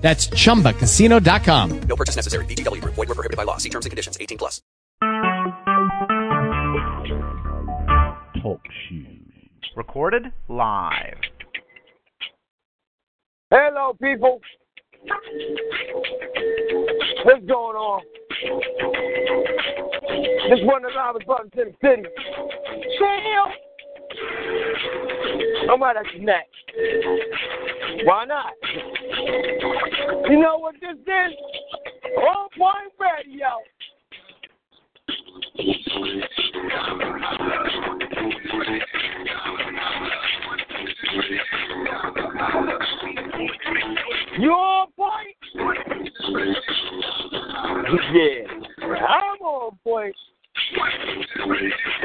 That's chumbacasino.com. No purchase necessary. VGW Group. Void were prohibited by law. See terms and conditions. 18 plus. Talk shoes. Recorded live. Hello, people. What's going on? This one of the live buttons in the city. Chill. Your neck. Why not? You know what this is? On point radio. You on point? Yeah, I'm on point.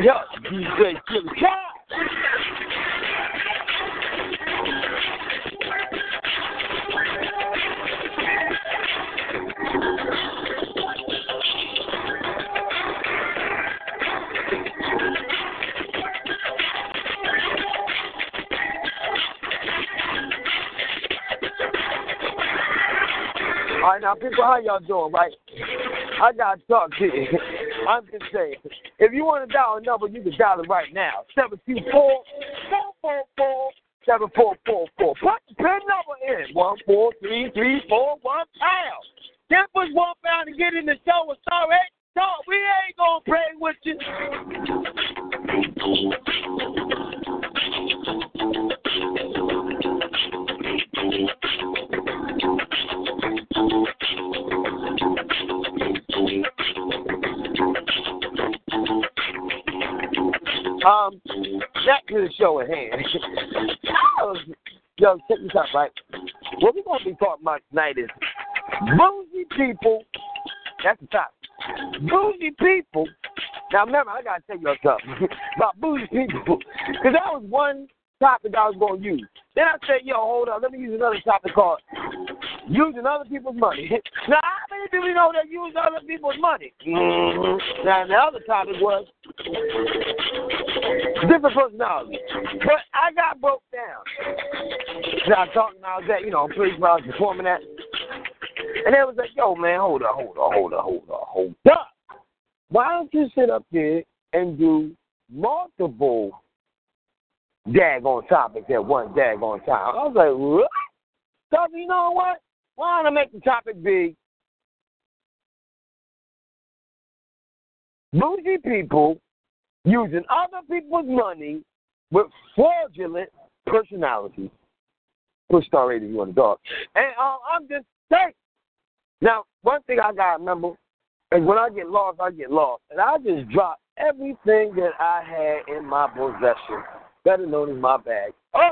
Yo, DJ Jim Cat. All right, now, people, how y'all doing, right? I got to talk to you. I'm just saying, if you want to dial a number, you can dial it right now. 724 444 7444. Put the number in. 143341 pound. That was one pound to get in the show. It's all right. So we ain't going to play with you. Um, back to the show at hand. Yo, check this out, right? What we're going to be talking about tonight is bougie people. That's the topic. Bougie people. Now, remember, I got to tell you something about bougie people. Because that was one topic I was going to use. Then I said, yo, hold on, let me use another topic called using other people's money. now, how many people know that use other people's money? Mm-hmm. Now, the other topic was different personalities. But I got broke down. Now, I talking, I that, you know, I was performing that. And they was like, yo, man, hold up, hold up, hold up, hold up, hold up. Why don't you sit up there and do multiple daggone topics at one daggone time? I was like, what? So, you know what? Why don't I make the topic be bougie people using other people's money with fraudulent personalities. Push star rating you want to dog. And uh, I'm just saying. Now, one thing I gotta remember is when I get lost, I get lost, and I just drop everything that I had in my possession, better known as my bag. Oh,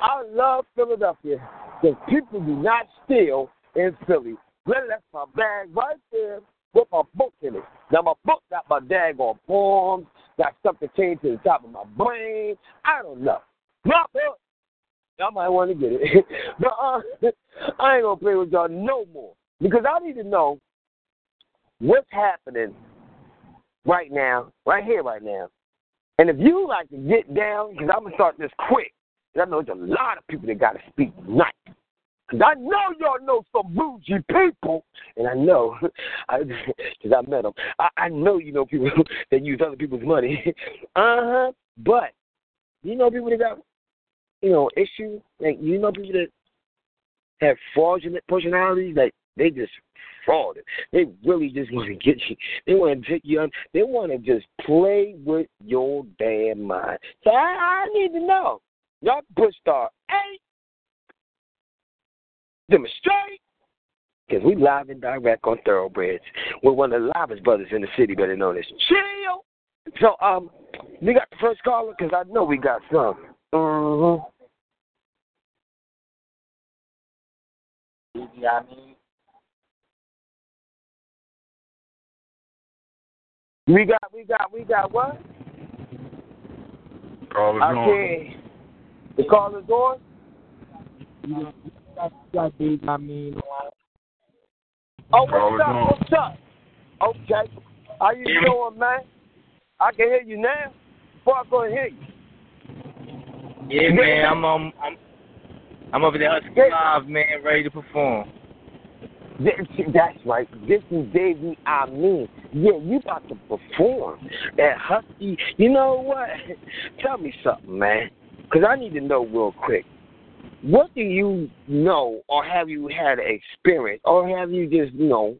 I love Philadelphia because people do not steal in Philly. Well, that's my bag right there with my book in it. Now my book got my daggone poems, got stuff that came to the top of my brain. I don't know. My book. Y'all might want to get it. but uh, I ain't gonna play with y'all no more. Because I need to know what's happening right now, right here, right now. And if you like to get down, because I'm gonna start this quick. I know there's a lot of people that gotta speak tonight. Cause I know y'all know some bougie people, and I know, I, cause I met them. I, I know you know people that use other people's money. uh huh. But you know people that got, you know, issues. Like you know people that have fraudulent personalities. Like they just fraud. It. They really just want to get you. They want to take you on. They want to just play with your damn mind. So I, I need to know. Y'all push star eight demonstrate. Because we live and direct on Thoroughbreds. We're one of the livest brothers in the city, better known as Chill. So, um, we got the first caller because I know we got some. Mm-hmm. We got, we got, we got what? Call is I on. The call is on. I mean, Oh, what's up? on. What's up? Okay. How you doing, man? I can hear you now. Before I go and hear you. yeah, man, I'm um, I'm I'm over there hustling live, man, ready to perform. This- That's right. This is Davey. Amin, yeah, you about to perform at Husky. You know what? Tell me something, man, because I need to know real quick. What do you know, or have you had an experience, or have you just, you know,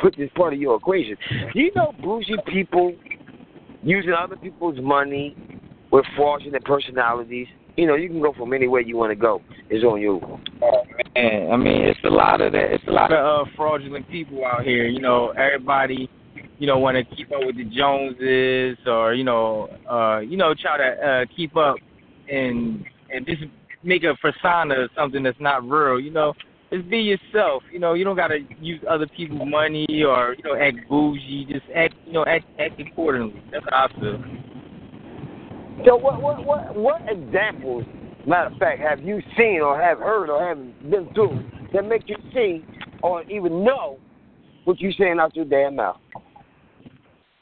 put this part of your equation? Do you know bougie people using other people's money with fraudulent personalities? You know, you can go from anywhere you want to go. It's on you. Man, I mean, it's a lot of that. It's a lot of uh, fraudulent people out here. You know, everybody, you know, want to keep up with the Joneses, or you know, uh, you know, try to uh, keep up and and just make a persona of something that's not real. You know, just be yourself. You know, you don't gotta use other people's money or you know act bougie. Just act, you know, act act accordingly. That's how I feel. So what what what what examples, matter of fact, have you seen or have heard or have been through that make you see or even know what you're saying out your damn mouth?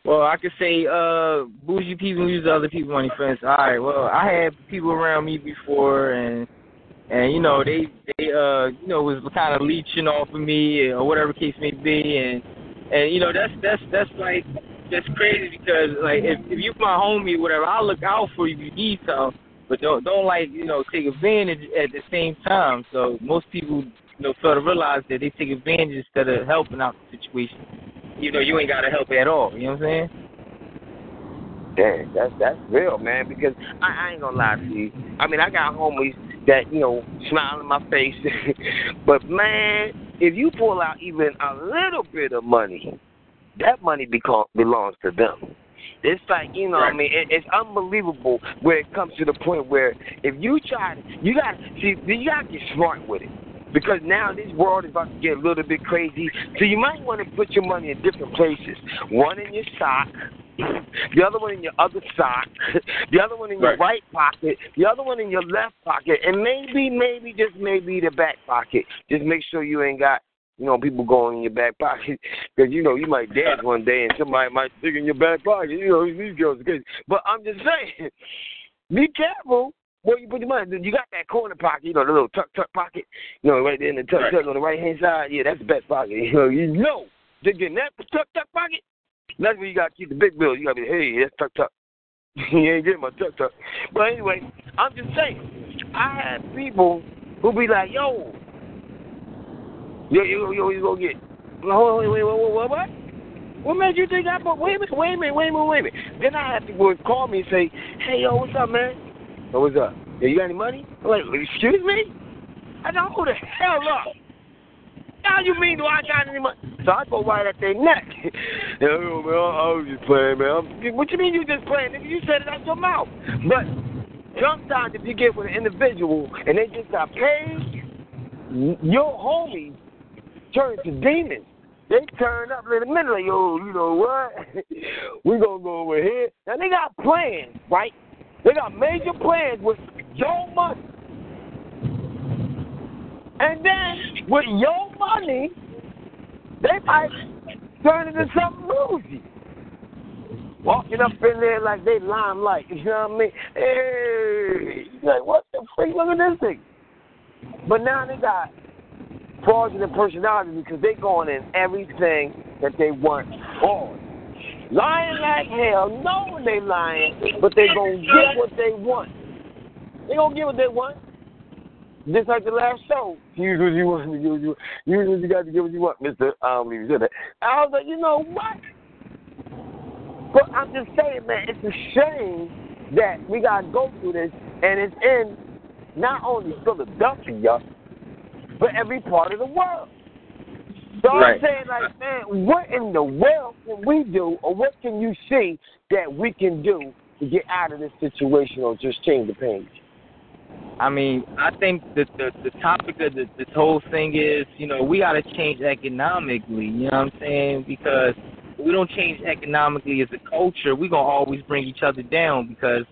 Well, I could say uh bougie people use other people's money instance. All right, well, I had people around me before and and you know, they they uh you know was kind of leeching off of me or whatever case may be and and you know, that's that's that's like that's crazy because like if if you my homie whatever, I'll look out for you if you need something. But don't don't like, you know, take advantage at the same time. So most people, you know, fail to realize that they take advantage instead of helping out the situation. You know, you ain't gotta help at all. You know what I'm saying? Damn, that's that's real, man. Because I, I ain't gonna lie to you. I mean, I got homies that you know smile in my face, but man, if you pull out even a little bit of money, that money become, belongs to them. It's like you know, what I mean, it, it's unbelievable where it comes to the point where if you try, to, you got to see, you got to get smart with it. Because now this world is about to get a little bit crazy, so you might want to put your money in different places. One in your sock, the other one in your other sock, the other one in your right pocket, the other one in your left pocket, and maybe, maybe, just maybe the back pocket. Just make sure you ain't got, you know, people going in your back pocket because you know you might dance one day and somebody might stick in your back pocket. You know, these girls are crazy. But I'm just saying, be careful. Where you put your money? You got that corner pocket, you know, the little tuck tuck pocket, you know, right there in the tuck tuck on the right hand side. Yeah, that's the best pocket. You know, you know, just getting that tuck tuck pocket. That's where you got to keep the big bills. You got to be, hey, that's tuck tuck. you ain't getting my tuck tuck. But anyway, I'm just saying, I had people who be like, yo, yo, yo, yo, you go get. Hold on, wait, wait, wait, wait, what? What made you think I? But wait a minute, wait a minute, wait a minute, wait a minute. Then I had people call me and say, hey, yo, what's up, man? So what's up? Yeah, you got any money? I'm like, excuse me? I don't who the hell up. Now you mean do I got any money? So I go right at their neck. Yo, man, I was just playing, man. What you mean you just playing? Nigga, you said it out your mouth. But sometimes if you get with an individual and they just got paid, your homies turn to demons. They turn up in the middle of yo, you know what? we gonna go over here. Now they got plans, right? They got major plans with your money. And then with your money, they might turn into something bougie. Walking up in there like they limelight, you know what I mean? Hey, like, what the freak? Look at this thing. But now they got fraudulent personality because they going in everything that they want fraud. Lying like hell, knowing they lying, but they gonna get what they want. They gonna get what they want. Just like the last show. Use what you want to get what you want. Use what you got to get what you want, Mister. I don't believe you said that. I was like, you know what? But I'm just saying, man, it's a shame that we gotta go through this, and it's in not only Philadelphia, but every part of the world. So Right. I'm saying, like, man, what in the world can we do, or what can you see that we can do to get out of this situation, or just change the page? I mean, I think that the the topic of the, this whole thing is, you know, we got to change economically. You know what I'm saying? Because we don't change economically as a culture, we're gonna always bring each other down because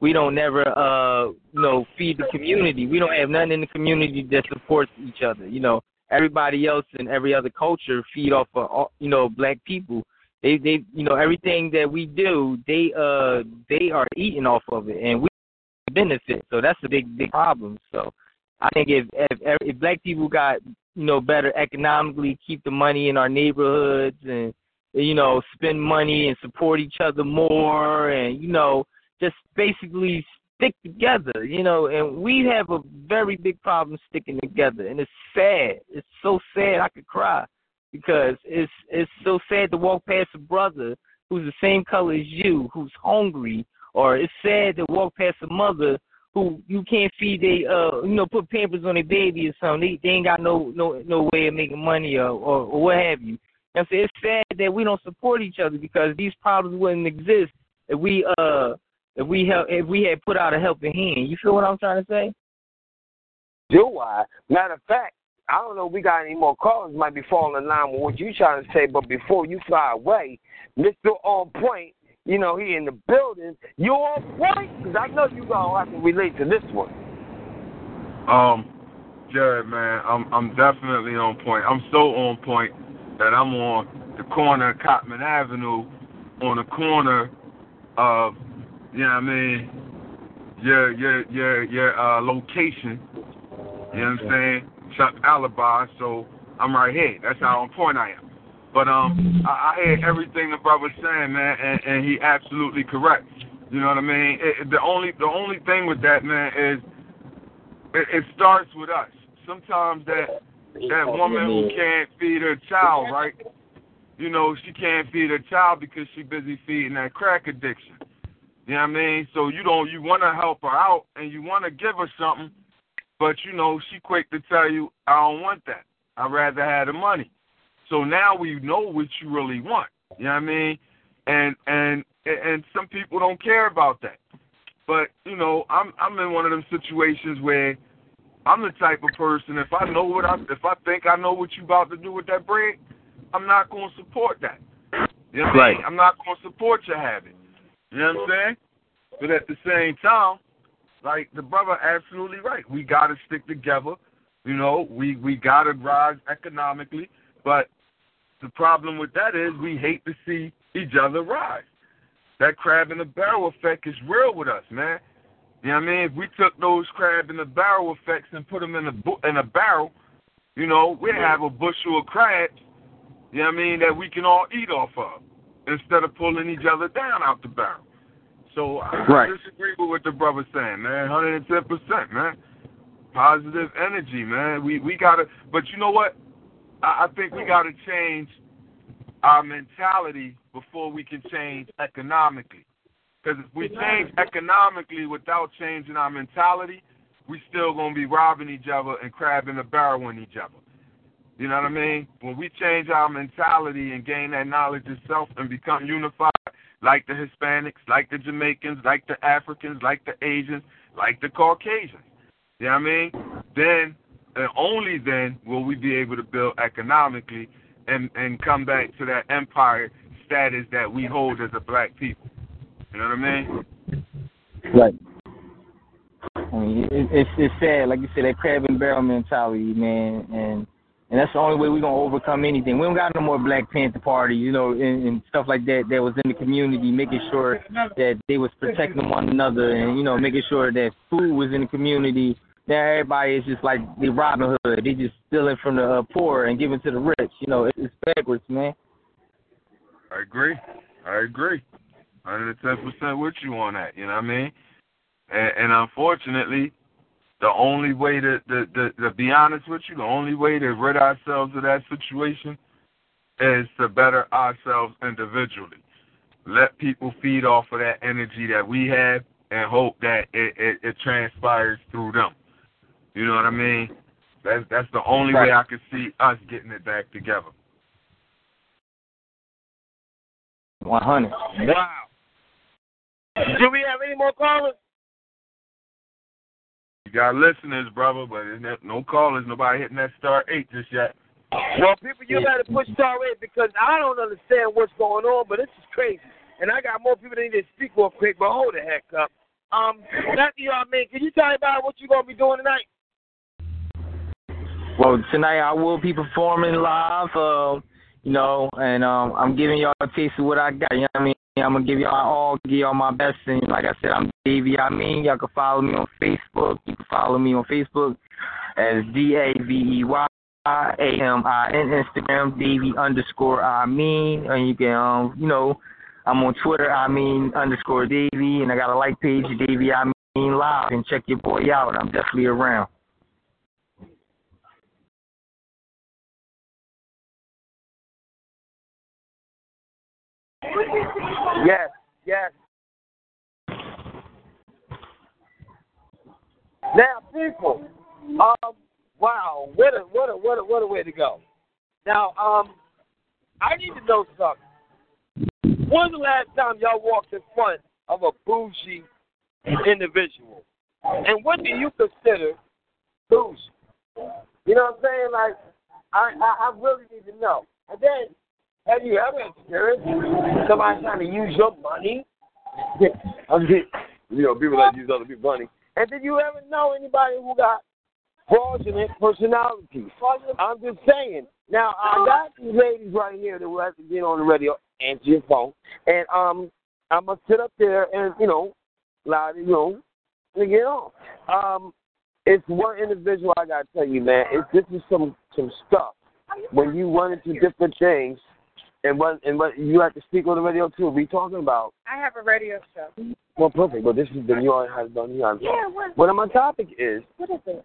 we don't never uh you know feed the community. We don't have nothing in the community that supports each other. You know, everybody else in every other culture feed off of you know black people. They they you know everything that we do, they uh they are eating off of it, and we benefit. So that's a big big problem. So I think if if if black people got you know better economically, keep the money in our neighborhoods and you know spend money and support each other more, and you know just basically stick together, you know, and we have a very big problem sticking together and it's sad. It's so sad I could cry because it's it's so sad to walk past a brother who's the same color as you, who's hungry, or it's sad to walk past a mother who you can't feed they uh you know, put pampers on their baby or something. They they ain't got no no no way of making money or or, or what have you. And so it's sad that we don't support each other because these problems wouldn't exist if we uh if we help if we had put out a helping hand. You feel what I'm trying to say? Do I? Matter of fact, I don't know if we got any more callers might be falling in line with what you're trying to say, but before you fly away, Mr. On Point, you know, he in the building. You on point? Because I know you gonna have to relate to this one. Um, Jared, man, I'm I'm definitely on point. I'm so on point that I'm on the corner of Cottman Avenue, on the corner of, you know what I mean, your your your your uh, location. You know what I'm saying? Chuck Alibi. So I'm right here. That's how on point I am. But um, I, I hear everything the brother's saying, man, and, and he absolutely correct. You know what I mean? It, the only the only thing with that, man, is it, it starts with us. Sometimes that that woman who can't feed her child, right? You know, she can't feed her child because she busy feeding that crack addiction. You know what I mean? So you don't you want to help her out and you want to give her something, but you know she quick to tell you, I don't want that. I'd rather have the money. So now we know what you really want. You know what I mean? And and and some people don't care about that. But you know, I'm I'm in one of them situations where I'm the type of person if I know what I if I think I know what you about to do with that bread, I'm not going to support that. You know what I mean? I'm not going to support your habit. You know what I'm saying? But at the same time, like the brother absolutely right. We got to stick together. You know, we we got to rise economically, but the problem with that is we hate to see each other rise. That crab in the barrel effect is real with us, man. You know what I mean? If we took those crab in the barrel effects and put them in a in a barrel, you know, we'd have a bushel of crabs. You know what I mean? That we can all eat off of instead of pulling each other down out the barrel. So I Right. disagree with what the brother's saying, man. Hundred and ten percent, man. Positive energy, man. We we gotta, but you know what? I, I think we gotta change our mentality before we can change economically. Because if we change economically without changing our mentality, we still gonna be robbing each other and crabbing the barrel in each other. You know what I mean? When we change our mentality and gain that knowledge of self and become unified, like the Hispanics, like the Jamaicans, like the Africans, like the Asians, like the Caucasians. You know what I mean? Then and only then will we be able to build economically and and come back to that empire status that we hold as a black people. You know what I mean? Right. I mean, it, it's it's sad, like you said, that crab and barrel mentality, man, and and that's the only way we're gonna overcome anything. We don't got no more Black Panther Party, you know, and, and stuff like that. That was in the community, making sure that they was protecting one another, and you know, making sure that food was in the community. Now everybody is just like the Robin Hood. They just stealing from the uh, poor and giving to the rich. You know, it's, it's backwards, man. I agree. I agree. 110% with you on that. You know what I mean? And, and unfortunately, the only way to, to, to, to be honest with you, the only way to rid ourselves of that situation is to better ourselves individually. Let people feed off of that energy that we have and hope that it, it, it transpires through them. You know what I mean? That's that's the only way I could see us getting it back together. One hundred. Wow. Do we have any more callers? You got listeners, brother, but there's no- no callers. Nobody hitting that star eight just yet. Well, people, you better push star eight because I don't understand what's going on, but this is crazy. And I got more people that need to speak real quick, but hold the heck up. Um, Matthew, I mean, can you tell me about what you're gonna be doing tonight? Well, tonight I will be performing live, uh, you know, and um, I'm giving y'all a taste of what I got. You know what I mean? I'm gonna give y'all all, give y'all my best. And like I said, I'm Davey. Amin, y'all can follow me on Facebook. You can follow me on Facebook as D A V E Y A M I N Instagram Davey underscore Amin, and you can um, you know, I'm on Twitter. Amin underscore Davey, and I got a like page Davey I mean live. And check your boy out. I'm definitely around. Yes, yes. Now, people, um, wow, what a what a what a what a way to go. Now, um, I need to know something. When's the last time y'all walked in front of a bougie individual? And what do you consider bougie? You know what I'm saying? Like, I, I, I really need to know. And then, have you ever experienced somebody trying to use your money? I'm just, you know, people that use other people's money. And did you ever know anybody who got fraudulent personalities? I'm just saying. Now, I got these ladies right here that will have to get on the radio, answer your phone, and um, I'm gonna sit up there and you know, loud, you know, and get on. Um, it's one individual I gotta tell you, man. It's this is some some stuff when you run into different things, and what and what you have to speak on the radio too. We talking about I have a radio show. well, perfect. But this is the New York has done New York. Yeah, what, What my topic is what is it?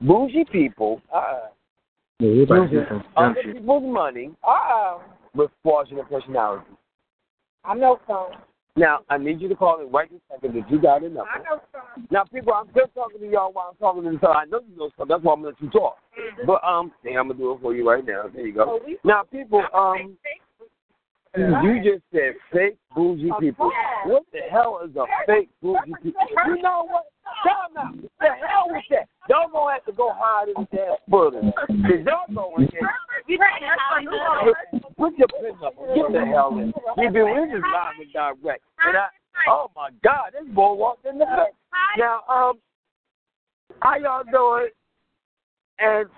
bougie people uh, Yeah, you about to do some dumb other people's money Uh-oh. with fraudulent personality. I know some. Now, I need you to call me right this second that you got a number. I know some. Now, people, I'm still talking to y'all while I'm talking to you, so I know you know stuff. That's why I'm gonna let you talk. But um, hey, I'm gonna do it for you right now. There you go. Oh, Now, people, um, you just said fake bougie people. What the hell is a fake bougie people? You know what? Time out. The hell with that. Y'all gonna have to go hide in the damn further. Cause y'all going in. Put your pin up. Get the hell in. We been we just live and direct. And I, oh my God, this boy walked in the face. Now, um, how y'all doing? And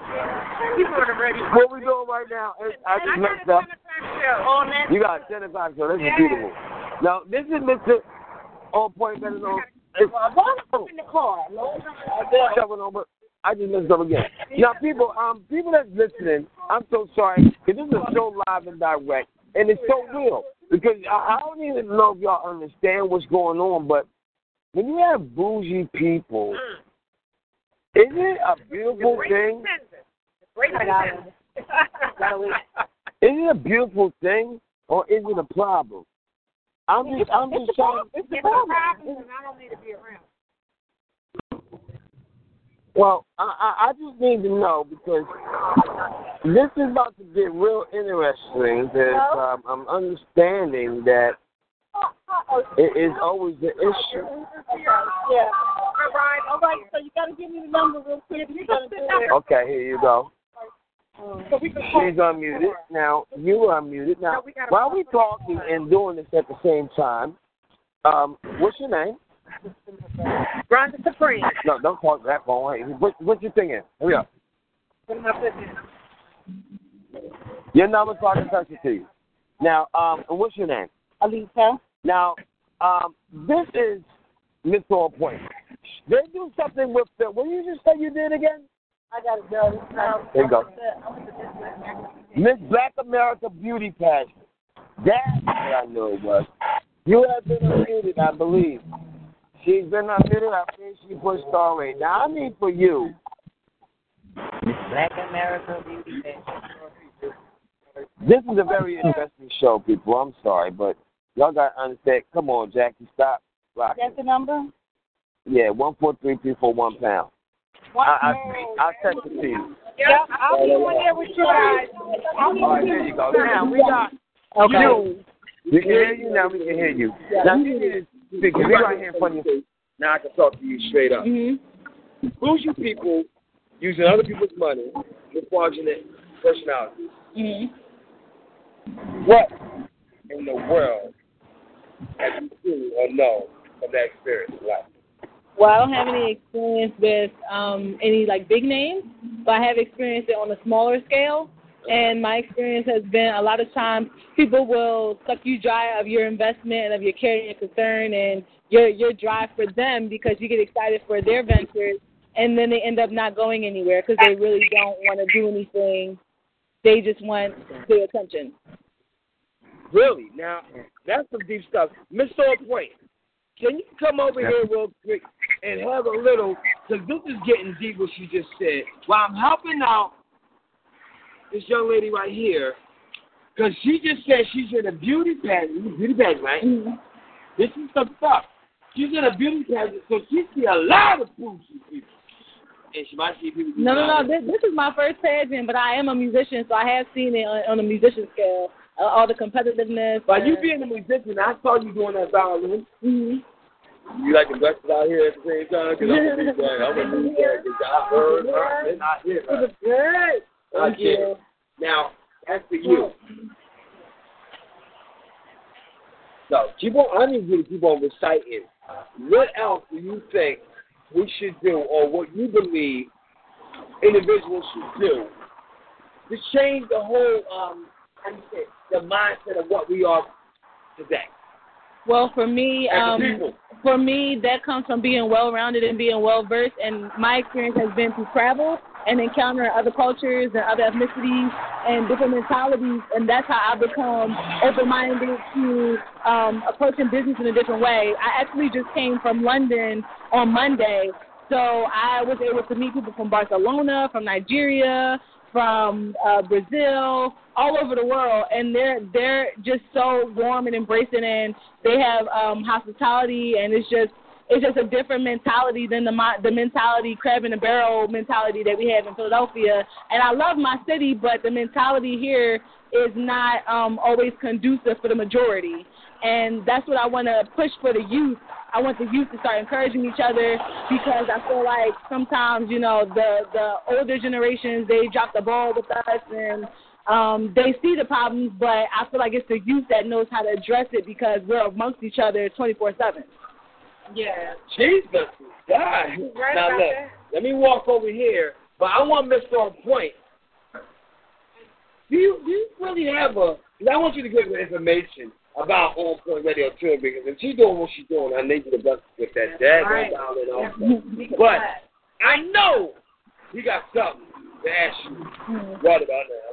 what we doing right now? is- I just messed up. You got ten o'clock, so this is beautiful. Now, this is Mr. On Point Better Known. It's in the car. I just messed up again. Now, people, um, people that's listening, I'm so sorry because this is so live and direct, and it's so real because I, I don't even know if y'all understand what's going on, but when you have bougie people, isn't it a beautiful thing? Isn't it a beautiful thing, or is it a problem? I'm just, I'm just trying. It's a problem. and I don't need to be around. Well, I, I, I just need to know because this is about to get real interesting. Because um, I'm understanding that it is always the issue. Yeah. All right. All right. So you got to give me the number real quick. You got to do it. Okay, here you go. So She's unmuted. Now, you are unmuted. Now, while we're talking and doing this at the same time, um, what's your name? Rhonda Supreme. No, don't call that phone. What, what you thinking? Hurry up. Put my business. Your number's so I can text it to you. Now, um, what's your name? Alisa. Now, um, this is Miss On Point. They do something with the. What did you just say you did again? I got to go. Um, there you go. Miss Black America Beauty Pageant. That's what I knew it was. You have been unmuted, I believe. She's been unmuted. I think she pushed star rate. Now, I need for you. Miss Black America Beauty Pageant. This is a very interesting show, people. I'm sorry, but y'all got to understand. Come on, Jackie, stop. Rocking. That's the number? Yeah, one four three three four one pound. I, I, I'll text it to you. Yep. I'll be on there with you guys. I'll be All right, there you go. Now we got you. We can hear you now. We can hear you. Now you need to speak. We right here in front of you. Now I can talk to you straight up. Mm-hmm. Bougie people using other people's money with fraudulent personalities. Mm-hmm. What in the world have you seen or know from that experience in life? Well, I don't have any experience with um, any like big names, but I have experienced it on a smaller scale. And my experience has been a lot of times people will suck you dry of your investment and of your care and your concern and your your drive for them because you get excited for their ventures, and then they end up not going anywhere because they really don't want to do anything. They just want the attention. Really? Now, that's some deep stuff. Mr. On Point, can you come over here real quick and have a little, because this is getting deep what you just said. While I'm helping out this young lady right here, because she just said she's in a beauty pageant, beauty pageant, right? This is some stuff. She's in a beauty pageant, so she see a lot of bougie people. And she might see people. No, no, no. This, this is my first pageant, but I am a musician, so I have seen it on, on a musician scale. Uh, all the competitiveness. By you being a musician, I saw you doing that violin. Mhm. You like the best out here at the same time? Because I'm gonna be playing. I'm gonna be playing. Because I heard her. It's not here. It good. I Thank get you. Now, as for you. So, keep on, I need you to keep on reciting. What else do you think we should do, or what you believe individuals should do to change the whole, um, how do you say, the mindset of what we are today? Well, for me, As a um, people. For me, that comes from being well rounded and being well versed. And my experience has been to travel and encountering other cultures and other ethnicities and different mentalities. And that's how I become open minded to um, approaching business in a different way. I actually just came from London on Monday. So I was able to meet people from Barcelona, from Nigeria, from uh, Brazil, all over the world, and they're they're just so warm and embracing, and they have um, hospitality, and it's just it's just a different mentality than the the mentality crab in a barrel mentality that we have in Philadelphia. And I love my city, but the mentality here is not um, always conducive for the majority. And that's what I want to push for the youth. I want the youth to start encouraging each other because I feel like sometimes, you know, the the older generations they drop the ball with us and um, they see the problems, but I feel like it's the youth that knows how to address it because we're amongst each other 24 seven. Yeah. Jesus, God. Right now look, that. let me walk over here, but I want Mr. On Point. Do you do you really have a? 'cause I want you to give me information about On Point Radio too, because if she's doing what she's doing, I need you to bless with that dad Right. down and all that. But I know he got something to ask you. What about that?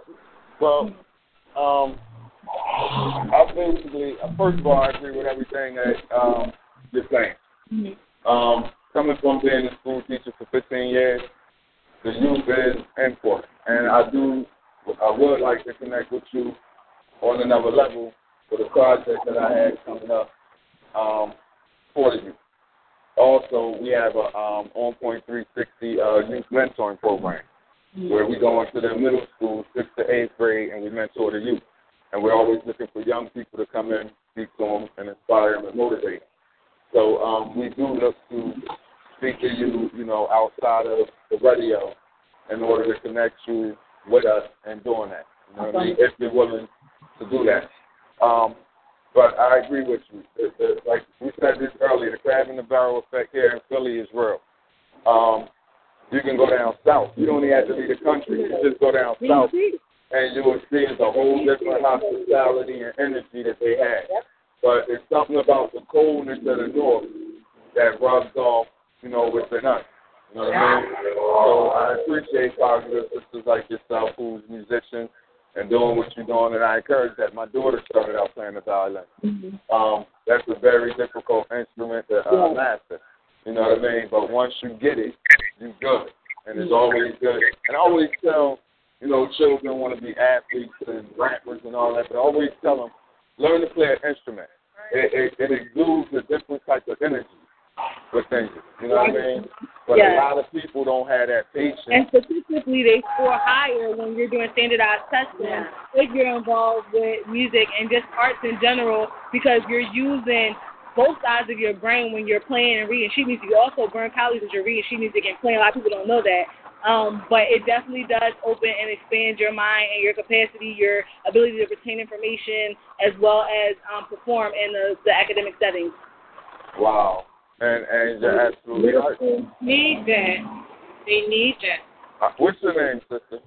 Well, um, I basically, first of all, I agree with everything that um, you're saying. Um, coming from being a school teacher for 15 years, the youth is important, and I do, I would like to connect with you on another level for the project that I had coming up um, for the youth. Also, we have a um, On Point 360 uh, youth mentoring program where we go into the middle school, sixth to eighth grade, and we mentor the youth. And we're always looking for young people to come in, speak to them, and inspire them and motivate. them. So um, we do look to speak to you, you know, outside of the radio in order to connect you with us and doing that. You know what I mean? If you're willing to do that. Um, but I agree with you. It, it, like we said this earlier, the crab in the barrel effect here in Philly is real. Um, you can go down south. You don't even have to leave the country. You just go down south, and you will see it's a whole different hospitality and energy that they have. But it's something about the coldness of the north that rubs off, you know, within us. You know what I mean? So I appreciate positive sisters like yourself who's musicians and doing what you're doing, and I encourage that. My daughter started out playing the violin. Um, that's a very difficult instrument to uh, master. You know what I mean? But once you get it, you good, and it's always good. And I always tell, you know, children want to be athletes and rappers and all that, but I always tell them, learn to play an instrument. It, it, it exudes a different type of energy within you. You know what I mean? But Yeah. a lot of people don't have that patience. And statistically, they score higher when you're doing standardized testing if you're involved with music and just arts in general because you're using both sides of your brain when you're playing and reading sheet music. You also burn calories as you're reading She sheet music and playing. A lot of people don't know that. Um, but it definitely does open and expand your mind and your capacity, your ability to retain information, as well as um, perform in the, the academic settings. Wow. And and you're absolutely right. Need that. They need that. Uh, what's your name, sister?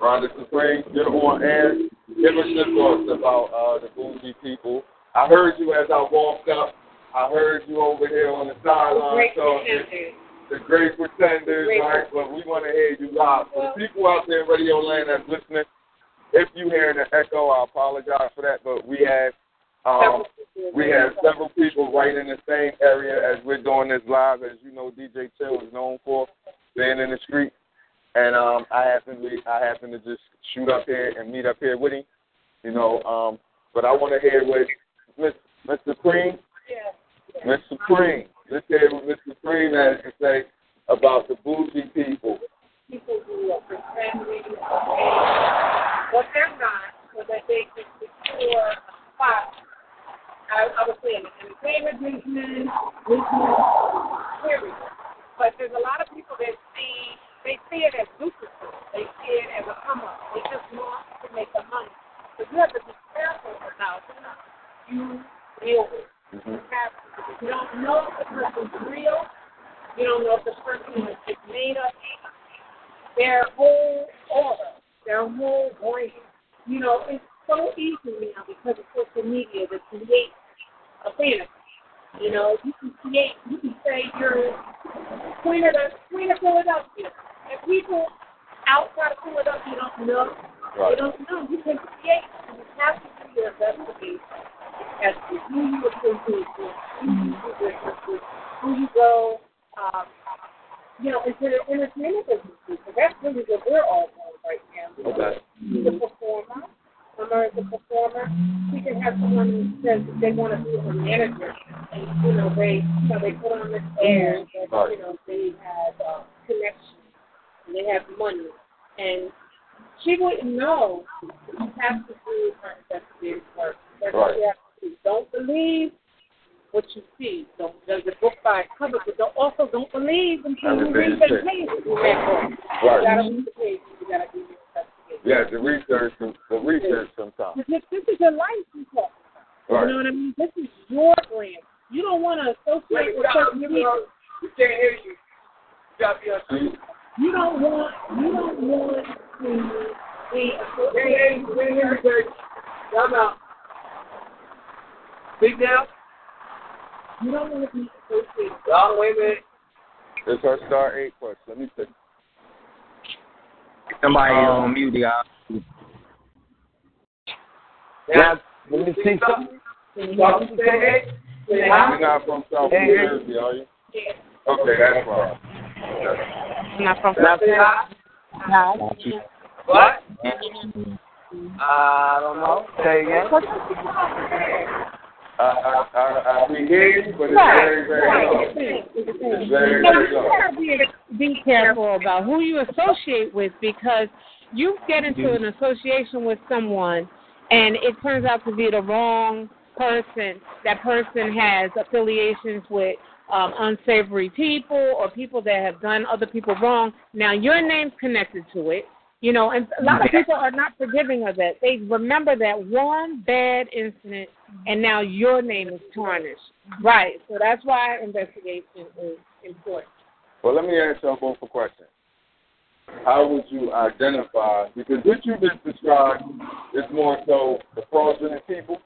Rhonda Supreme, you're on air. Give us your thoughts about uh, the bougie people. I heard you as I walked up. I heard you over here on the sideline Great talking. pretenders. The great pretenders, Great right? But we want to hear you live. For the people out there in Radio Land that's listening, if you hearing an echo, I apologize for that. But we have um, we have several people right in the same area as we're doing this live. As you know, DJ Chill is known for being in the street, and um, I happen to I happen to just shoot up here and meet up here with him. You know, um, but I want to hear what Miss Miss Supreme, Miss Supreme. Let's hear what Miss Supreme has to say about the bougie people. people who are pretending what they're not, so that they can secure a spot. I, I was saying entertainment business, business, period. But there's a lot of people that see they see it as lucrative. They see it as a come up. They just want to make the money. But you have to be you deal with. Mm-hmm. You have you don't know if the person's real, you don't know if the person is just made up their whole aura, their whole brand. You know, it's so easy now because of social media to create a fantasy. You know, you can create, you can say you're Queen of the Queen of Philadelphia, and people outside of Philadelphia don't know. They don't know. You can create. You have to do your investigation as to who you associate with, who you do business with, who you go. Um, you know, into the entertainment business. So that's really what we're all doing right now. You know, Okay. He's a performer. Summer is a performer. We can have someone who says that they want to be a manager, and you know they, you know they put on this air that Right. you know they have uh, connections, and they have money, and she wouldn't know. You have to do her investigative work. That's what Right. you have to do. Don't believe what you see. Don't judge a book by its cover, but don't, also don't believe until you Everything read the you say. pages in that book. You Right. gotta read the pages. You gotta do your investigation. Yeah, the research, the research sometimes. This, this is your life, people. You know Right. what I mean? This is your brand. You don't want to associate with certain people. We can't hear you. You gotta be on See, You don't want. You don't want to be Hey, associated. hey, hey, hey, hey. I'm out. Speak now. You don't want to be associated. Oh, wait a minute. it's her star eight question. Let me see. Somebody Um, on mute, y'all. Now, Let me see something. talk, say hey. Say You're hi. not from South Hey, New hey. Jersey, are you? Okay, that's fine. Not from hi. What? I don't know. Say again. I, I, I, I, we hear you, but it's very, very low. It's very, very you low. gotta be, be careful about who you associate with because you get into an association with someone and it turns out to be the wrong person. That person has affiliations with um, unsavory people or people that have done other people wrong. Now your name's connected to it. You know, and a lot of people are not forgiving of that. They remember that one bad incident, and now your name is tarnished. Right. So that's why investigation is important. Well, let me ask y'all both a question. How would you identify, because what you just described is more so the fraudulent people.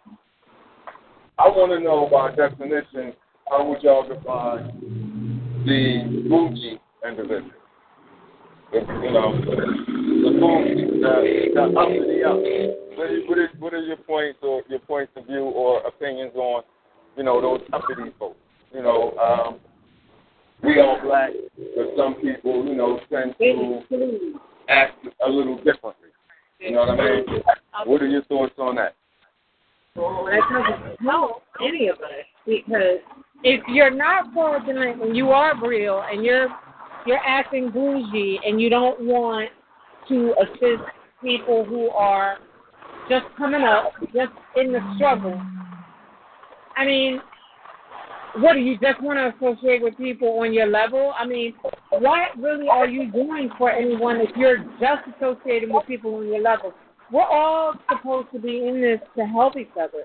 I want to know by definition, how would y'all define the bougie individual? You know, the bougie, the, the up to the up. What, is, what, is, what are your points or your points of view or opinions on, you know, those uppity folks? You know, um, we are black, but some people, you know, tend to act a little differently. You know what I mean? What are your thoughts on that? That doesn't help any of us because if you're not fraudulent and you are real and you're you're acting bougie and you don't want to assist people who are just coming up, just in the struggle. I mean, what do you just want to associate with people on your level? I mean, what really are you doing for anyone if you're just associating with people on your level? We're all supposed to be in this to help each other,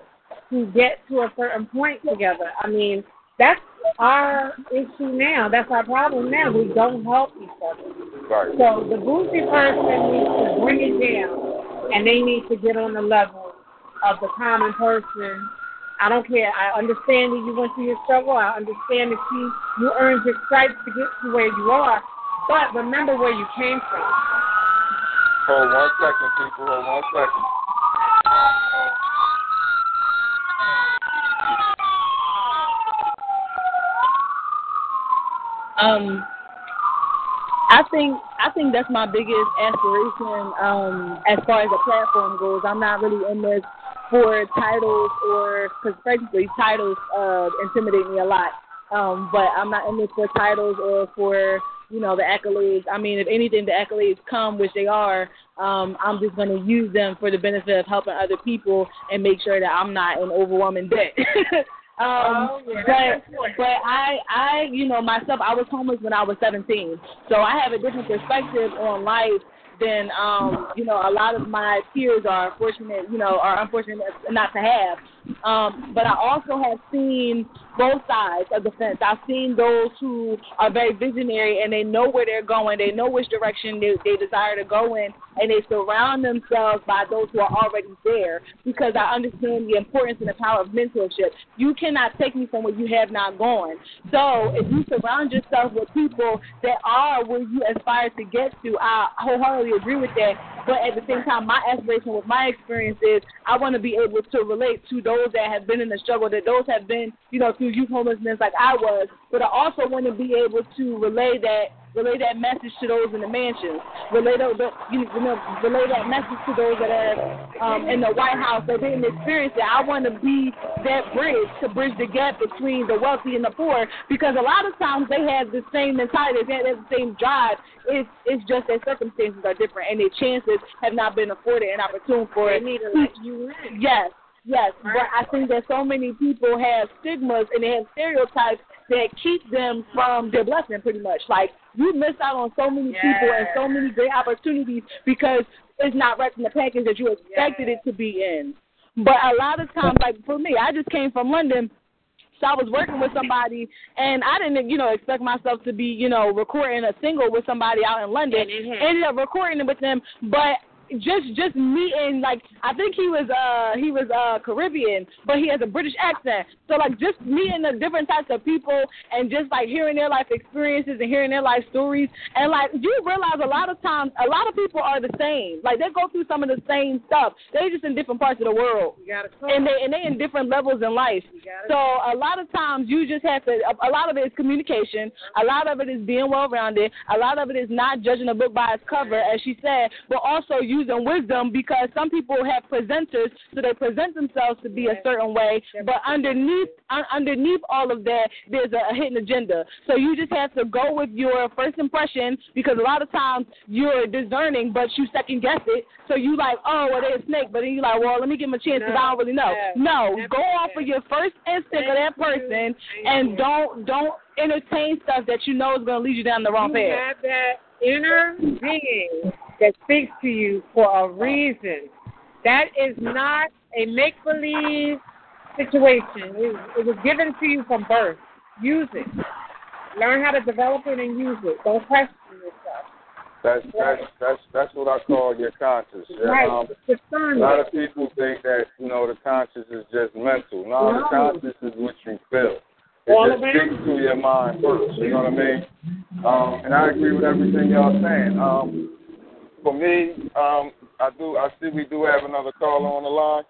to get to a certain point together. I mean, that's our issue now. That's our problem now. We don't help each other. Right. So the bougie person needs to bring it down, and they need to get on the level of the common person. I don't care. I understand that you went through your struggle. I understand that you you earned your stripes to get to where you are. But remember where you came from. Hold one second, people. Hold one second. Um, I think I think that's my biggest aspiration um, as far as the platform goes. I'm not really in this for titles or because frankly titles uh, intimidate me a lot. Um, but I'm not in this for titles or for you know the accolades. I mean, if anything, the accolades come, which they are. Um, I'm just going to use them for the benefit of helping other people and make sure that I'm not in overwhelming debt. Um, Oh, yeah, but but I I you know myself I was homeless when I was 17, so I have a different perspective on life than um you know a lot of my peers are fortunate you know are unfortunate not to have. Um, but I also have seen both sides of the fence. I've seen those who are very visionary and they know where they're going, they know which direction they, they desire to go in, and they surround themselves by those who are already there because I understand the importance and the power of mentorship. You cannot take me from where you have not gone. So if you surround yourself with people that are where you aspire to get to, I wholeheartedly agree with that. But at the same time, my aspiration with my experience is I want to be able to relate to those that have been in the struggle, that those have been, you know, through youth homelessness like I was. But I also want to be able to relay that relay that message to those in the mansions, relay those, you know, relay that message to those that are um, in the White House that didn't experience it. I want to be that bridge to bridge the gap between the wealthy and the poor because a lot of times they have the same mentality, they have the same drive. It's it's just that circumstances are different and their chances have not been afforded an opportunity for They need to let you in. Yes, yes. But I think that so many people have stigmas and they have stereotypes that keep them from their blessing pretty much. Like you miss out on so many people and so many great opportunities because it's not right in the package that you expected it to be in. But a lot of times, like for me, I just came from London. So I was working with somebody, and I didn't, you know, expect myself to be, you know, recording a single with somebody out in London. And. Ended up recording it with them, but just just meeting like I think he was uh he was uh Caribbean, but he has a British accent. So like just meeting the different types of people and just like hearing their life experiences and hearing their life stories and like you realize a lot of times a lot of people are the same. Like they go through some of the same stuff. They're just in different parts of the world. And they and they in different levels in life. So a lot of times you just have to. A, a lot of it is communication. A lot of it is being well rounded. A lot of it is not judging a book by its cover, as she said, but also using wisdom because some people have presenters, so they present themselves to be a certain way, but underneath un, underneath all of that, there's a, a hidden agenda. So you just have to go with your first impression because a lot of times you're discerning, but you second guess it. So you like, oh, well, they're a snake, but then you're like, well, let me give them a chance because I don't really know. No, go off of your first instinct of that person and don't don't entertain stuff that you know is going to lead you down the wrong you path. have that inner being that speaks to you for a reason. That is not a make believe situation. It, it was given to you from birth. Use it. Learn how to develop it and use it. Don't question yourself. That's that's that's that's what I call your conscience. Right. Um, a lot of people think that you know the conscience is just mental. No, the No. conscience is what you feel. It just speaks to your mind first. You know what I mean? Um, and I agree with everything y'all saying. Um, for me, um, I do. I see we do have another caller on the line.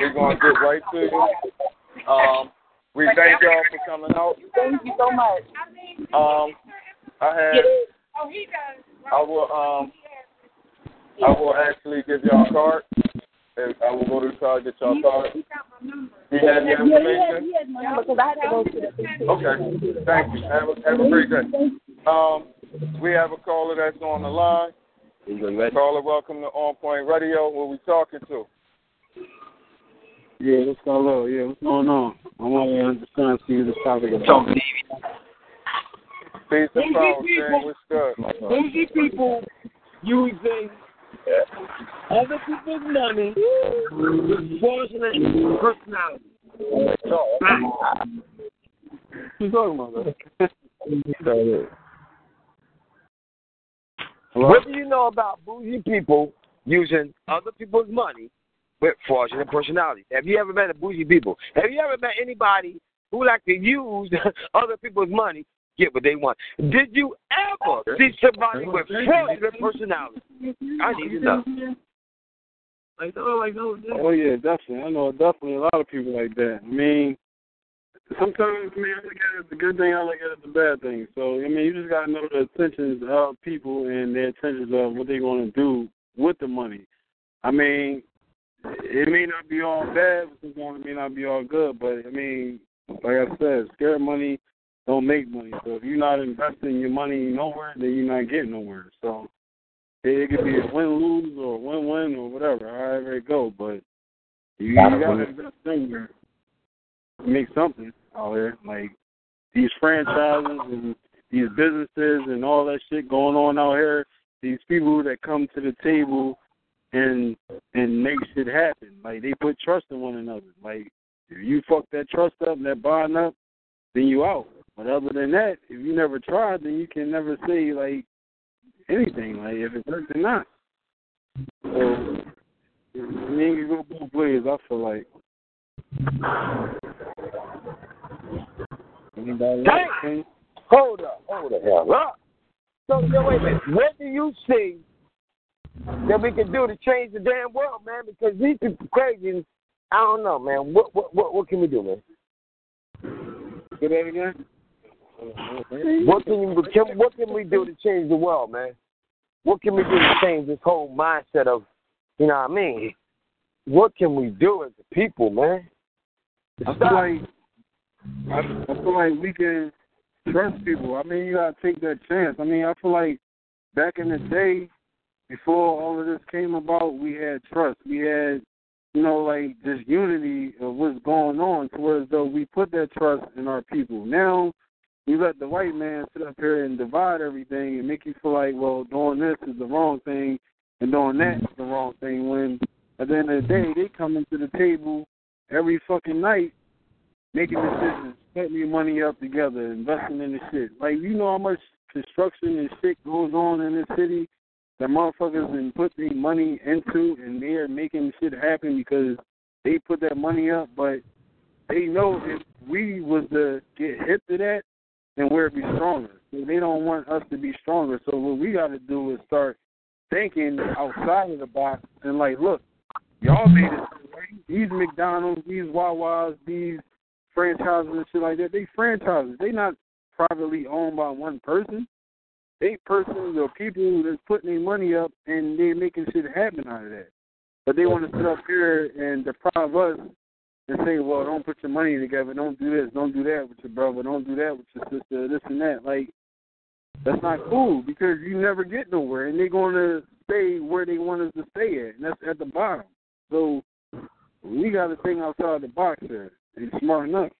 We're gonna get right to you. Um, we thank y'all for coming out. Thank you so much. Um, I had. Oh, he does. I will um I will actually give y'all a card. And I will go to the car, get y'all a card. He has he he my number because I had to go to the thing too. Okay. Thank you. Have a have a great day. Um we have a caller that's on the line. Caller, welcome to On Point Radio. Who we talking to? Yeah, what's going on? Yeah, what's going on? I'm only just trying to see what this topic is. Talk Peace and power, people. man. What's good? Bougie people using other people's money with fraudulent personality. Who's talking about that? What do you know about bougie people using other people's money with fraudulent personalities? Have you ever met a bougie people? Have you ever met anybody who like to use other people's money get what they want? Did you ever see somebody with fraudulent personality? I need to know. Like, oh, like, oh, no, oh yeah, definitely. I know definitely a lot of people like that. I mean, sometimes I mean, I look at it as a good thing. I look at it as a bad thing. So I mean, you just gotta know the intentions of people and their intentions of what they're gonna do with the money. I mean, it may not be all bad, but it may not be all good. But I mean, like I said, scared money don't make money. So if you're not investing your money nowhere, then you're not getting nowhere. So it could be a win lose or win win or whatever, however it go. But you, you gotta invest somewhere to make something out here. Like these franchises and these businesses and all that shit going on out here. These people that come to the table and and make shit happen. Like they put trust in one another. Like if you fuck that trust up and that bond up, then you out. But other than that, if you never tried, then you can never say like anything, like if it worked or not. So you go both ways. I feel like. Anybody? Dang. Hold up, hold the hell up. So, so wait a minute. What do you see that we can do to change the damn world, man? Because these people crazy. and I don't know, man. What what what what can we do, man? Say that again. What can you can, what can we do to change the world, man? What can we do to change this whole mindset of, you know what I mean? What can we do as a people, man? I feel like I, feel like we can trust people. I mean, you gotta take that chance. I mean, I feel like back in the day, before all of this came about, we had trust. We had, you know, like this unity of what's going on, to where as though we put that trust in our people. Now we let the white man sit up here and divide everything and make you feel like, well, doing this is the wrong thing and doing that is the wrong thing. When at the end of the day, they come into the table every fucking night making decisions, putting your money up together, investing in the shit. Like you know how much construction and shit goes on in this city that motherfuckers been putting money into and they're making shit happen because they put that money up, but they know if we was to get hit to that, then we'll be stronger. They don't want us to be stronger. So what we got to do is start thinking outside of the box and like, look, y'all made it. These McDonald's, these Wawas, these franchises and shit like that, they franchises. They not privately owned by one person. They persons or people that's putting their money up and they making shit happen out of that. But they want to sit up here and deprive us and say, well, don't put your money together, don't do this, don't do that with your brother, don't do that with your sister, this and that. Like, that's not cool because you never get nowhere, and they're going to stay where they want us to stay at, and that's at the bottom. So we got to think outside the box there and smart enough.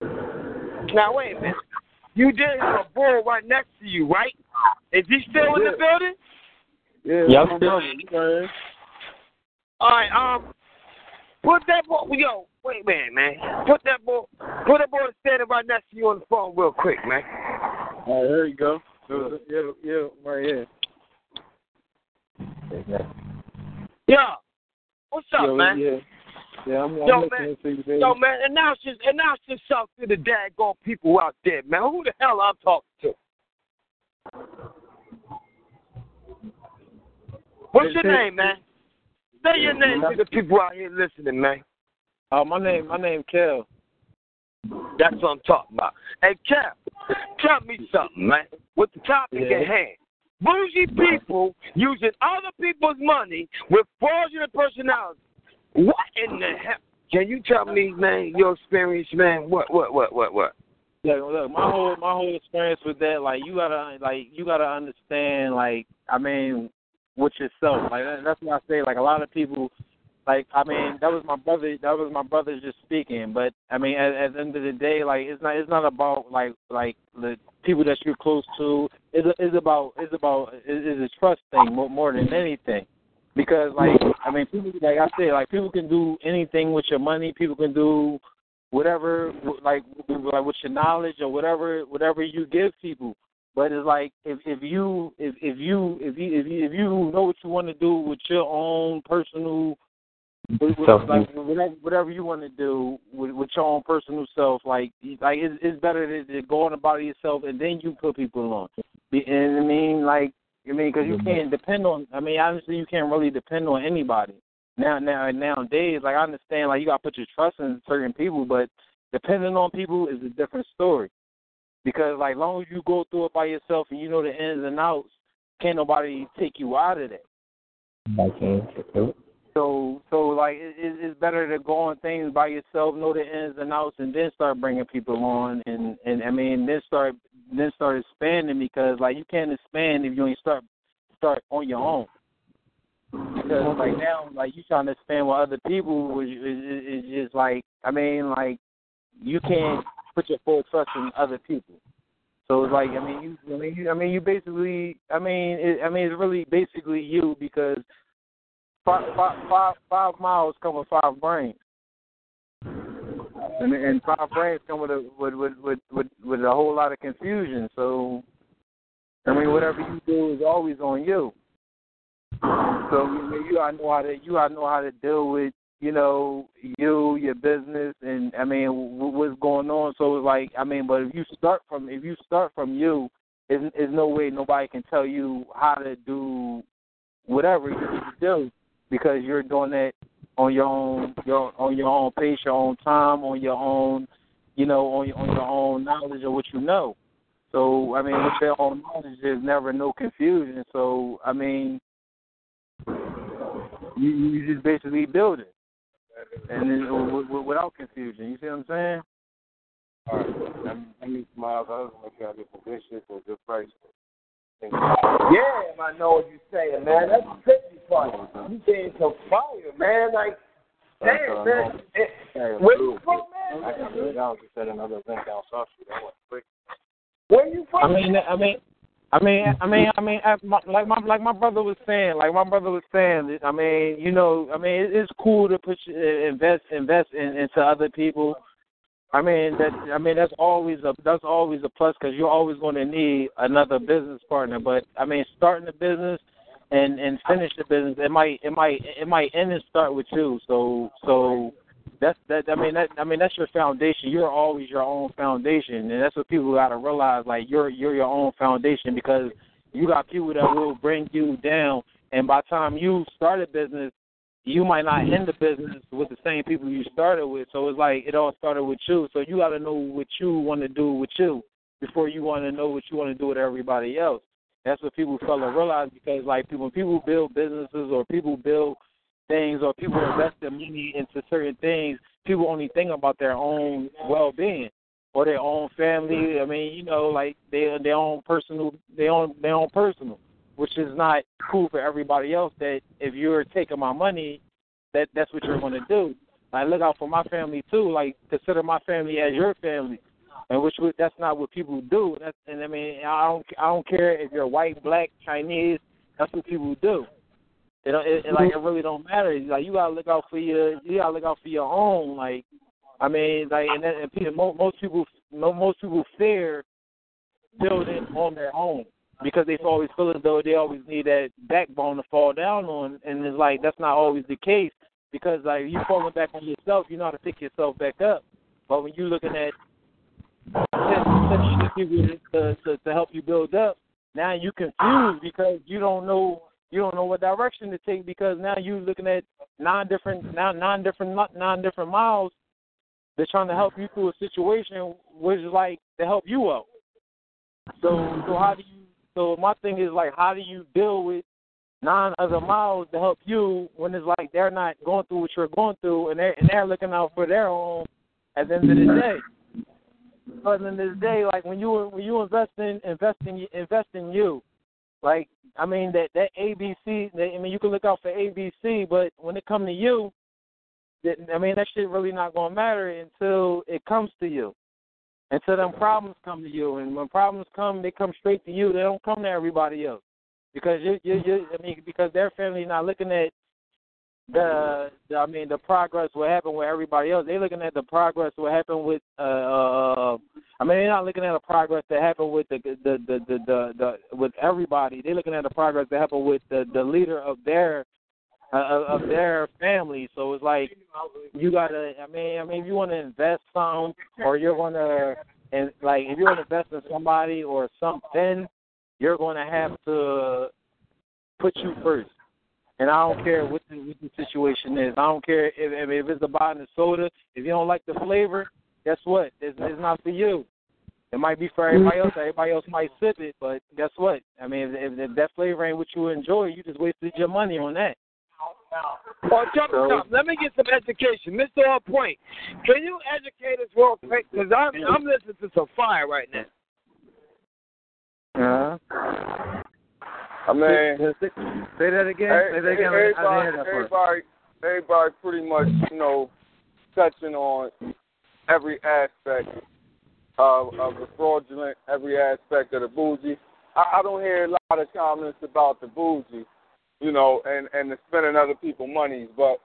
Now wait a minute. You did have a bull right next to you, right? Is he still in the building? Yeah, Yeah, I'm still- brother. You got. All right, um, put that boy. Yo, wait a minute, man. Put that boy. Put that boy standing right next to you on the phone, real quick, man. All right, there you go. Yeah, yeah, right here. Yo, what's up, Yo, man? Yeah, yeah, I'm, I'm Yo, listening man. to you, baby. Yo, man, announce this, announce yourself to the daggone people out there, man. Who the hell I'm talking to? What's your name, man? Say your name to the people out here listening, man. Uh, my name, my name, Kel. That's what I'm talking about. Hey, Cap, tell me something, man. With the topic Yeah. at hand. Bougie people using other people's money with fraudulent personality. What in the hell? Can you tell me, man, your experience, man? What, what, what, what, what? Yeah, look, my whole my whole experience with that, like you gotta like you gotta understand, like I mean, with yourself. Like that, that's what I say. Like a lot of people like I mean that was my brother that was my brother just speaking. But I mean at, at the end of the day, like it's not it's not about like like the people that you're close to. It's it's about it's about it's a trust thing more more than anything. Because like I mean people like I said like people can do anything with your money. People can do whatever like like with your knowledge or whatever whatever you give people. But it's like if if you if if you if you if you if you know what you want to do with your own personal with, with, like whatever whatever you want to do with, with your own personal self, like like it's, it's better to, to go on about yourself and then you put people on. And I mean, like I mean, because you can't depend on. I mean, honestly, you can't really depend on anybody now. Now nowadays, like I understand, like you got to put your trust in certain people, but depending on people is a different story. Because like long as you go through it by yourself and you know the ins and outs, can't nobody take you out of that. I can't. So so like it, it's better to go on things by yourself, know the ins and outs, and then start bringing people on, and and I mean then start then start expanding because like you can't expand if you ain't start start on your own. Because like now, like you trying to expand with other people is is just like I mean like you can't put your full trust in other people. So it's like I mean you I mean you I mean you basically I mean it, I mean it's really basically you because five, five, five, five miles come with five brains. And, and five brains come with a with, with with with with a whole lot of confusion. So I mean whatever you do is always on you. So you, you gotta know how to you gotta know how to deal with you know, you, your business, and I mean, what's going on. So it's like, I mean, but if you start from if you start from you, there's, no way nobody can tell you how to do whatever you need to do because you're doing it on your own, your on your own pace, your own time, on your own, you know, on your on your own knowledge of what you know. So I mean, with your own knowledge, there's never no confusion. So I mean, you you just basically build it and then w- w- without confusion. You see what I'm saying? All right. I mean, Miles, I was make sure I get some good shit for a good price. Yeah, I know what you're saying, man. That's pretty funny. You saying some fire, man. Like, damn, man. Eh, Where you from, man? I can do down just at another event down South Street. I went quick. Where you from? I mean, I mean, I mean, I mean, I mean, like my like my brother was saying, like my brother was saying. I mean, you know, I mean, it's cool to put uh, invest invest in, into other people. I mean that I mean that's always a that's always a plus because you're always going to need another business partner. But I mean, starting a business and and finish the business, it might it might it might end and start with you. So so that's that I mean that I mean that's your foundation. You're always your own foundation, and that's what people got to realize. Like you're you're your own foundation because you got people that will bring you down, and by the time you start a business, you might not end the business with the same people you started with. So it's like it all started with you. So you got to know what you want to do with you before you want to know what you want to do with everybody else. That's what people fail to realize because like people, when people build businesses or people build things or people invest their money into certain things, people only think about their own well being or their own family. I mean, you know, like their their own personal their own their own personal, which is not cool for everybody else that if you're taking my money, that that's what you're gonna do. I look out for my family too, like consider my family as your family. And which that's not what people do. That's, and I mean, I don't I don't care if you're white, black, Chinese. That's what people do. It, it, it like it really don't matter. Like you gotta look out for your you gotta look out for your own. Like I mean, like and, then, and people, most, people most people fear building on their own because they always feel as though they always need that backbone to fall down on, and it's like that's not always the case because like you falling back on yourself, you know how to pick yourself back up. But when you're looking at to, to to help you build up, now you confused because you don't know you don't know what direction to take because now you're looking at nine different nine, nine different nine different miles. They're trying to help you through a situation which is like to help you out. So so how do you so my thing is like how do you deal with nine other miles to help you when it's like they're not going through what you're going through and they're and they're looking out for their own at the end of the mm-hmm. day. But at the end of the day, like when you when you invest in invest in invest in you, like I mean that that ABC. That, I mean you can look out for ABC, but when it come to you, that I mean that shit really not gonna matter until it comes to you. Until them problems come to you, and when problems come, they come straight to you. They don't come to everybody else because you you you. I mean because their family not looking at the, the I mean the progress what happened with everybody else. They're looking at the progress what happened with uh, uh I mean they're not looking at the progress that happened with the the the the, the, the with everybody. They're looking at the progress that happened with the the leader of their uh, of their family. So it's like you gotta. I mean, I mean, if you want to invest some, or you're gonna, and like if you want to invest in somebody or something, you're to have to put you first. And I don't care what the, what the situation is. I don't care if, if it's about the soda. If you don't like the flavor, guess what? It's, it's not for you. It might be for everybody else. Everybody else might sip it, but guess what? I mean, if, if that flavor ain't what you enjoy, you just wasted your money on that. Oh, jump, jump. Let me get some education. Mr. On Point, can you educate us real quick? Because I'm, I'm listening to some fire right now. Uh-huh. I mean, say that again. Say that again. Everybody, I didn't hear that part. everybody, everybody, pretty much, you know, touching on every aspect of of the fraudulent, every aspect of the bougie. I, I don't hear a lot of comments about the bougie, you know, and and the spending other people's monies. But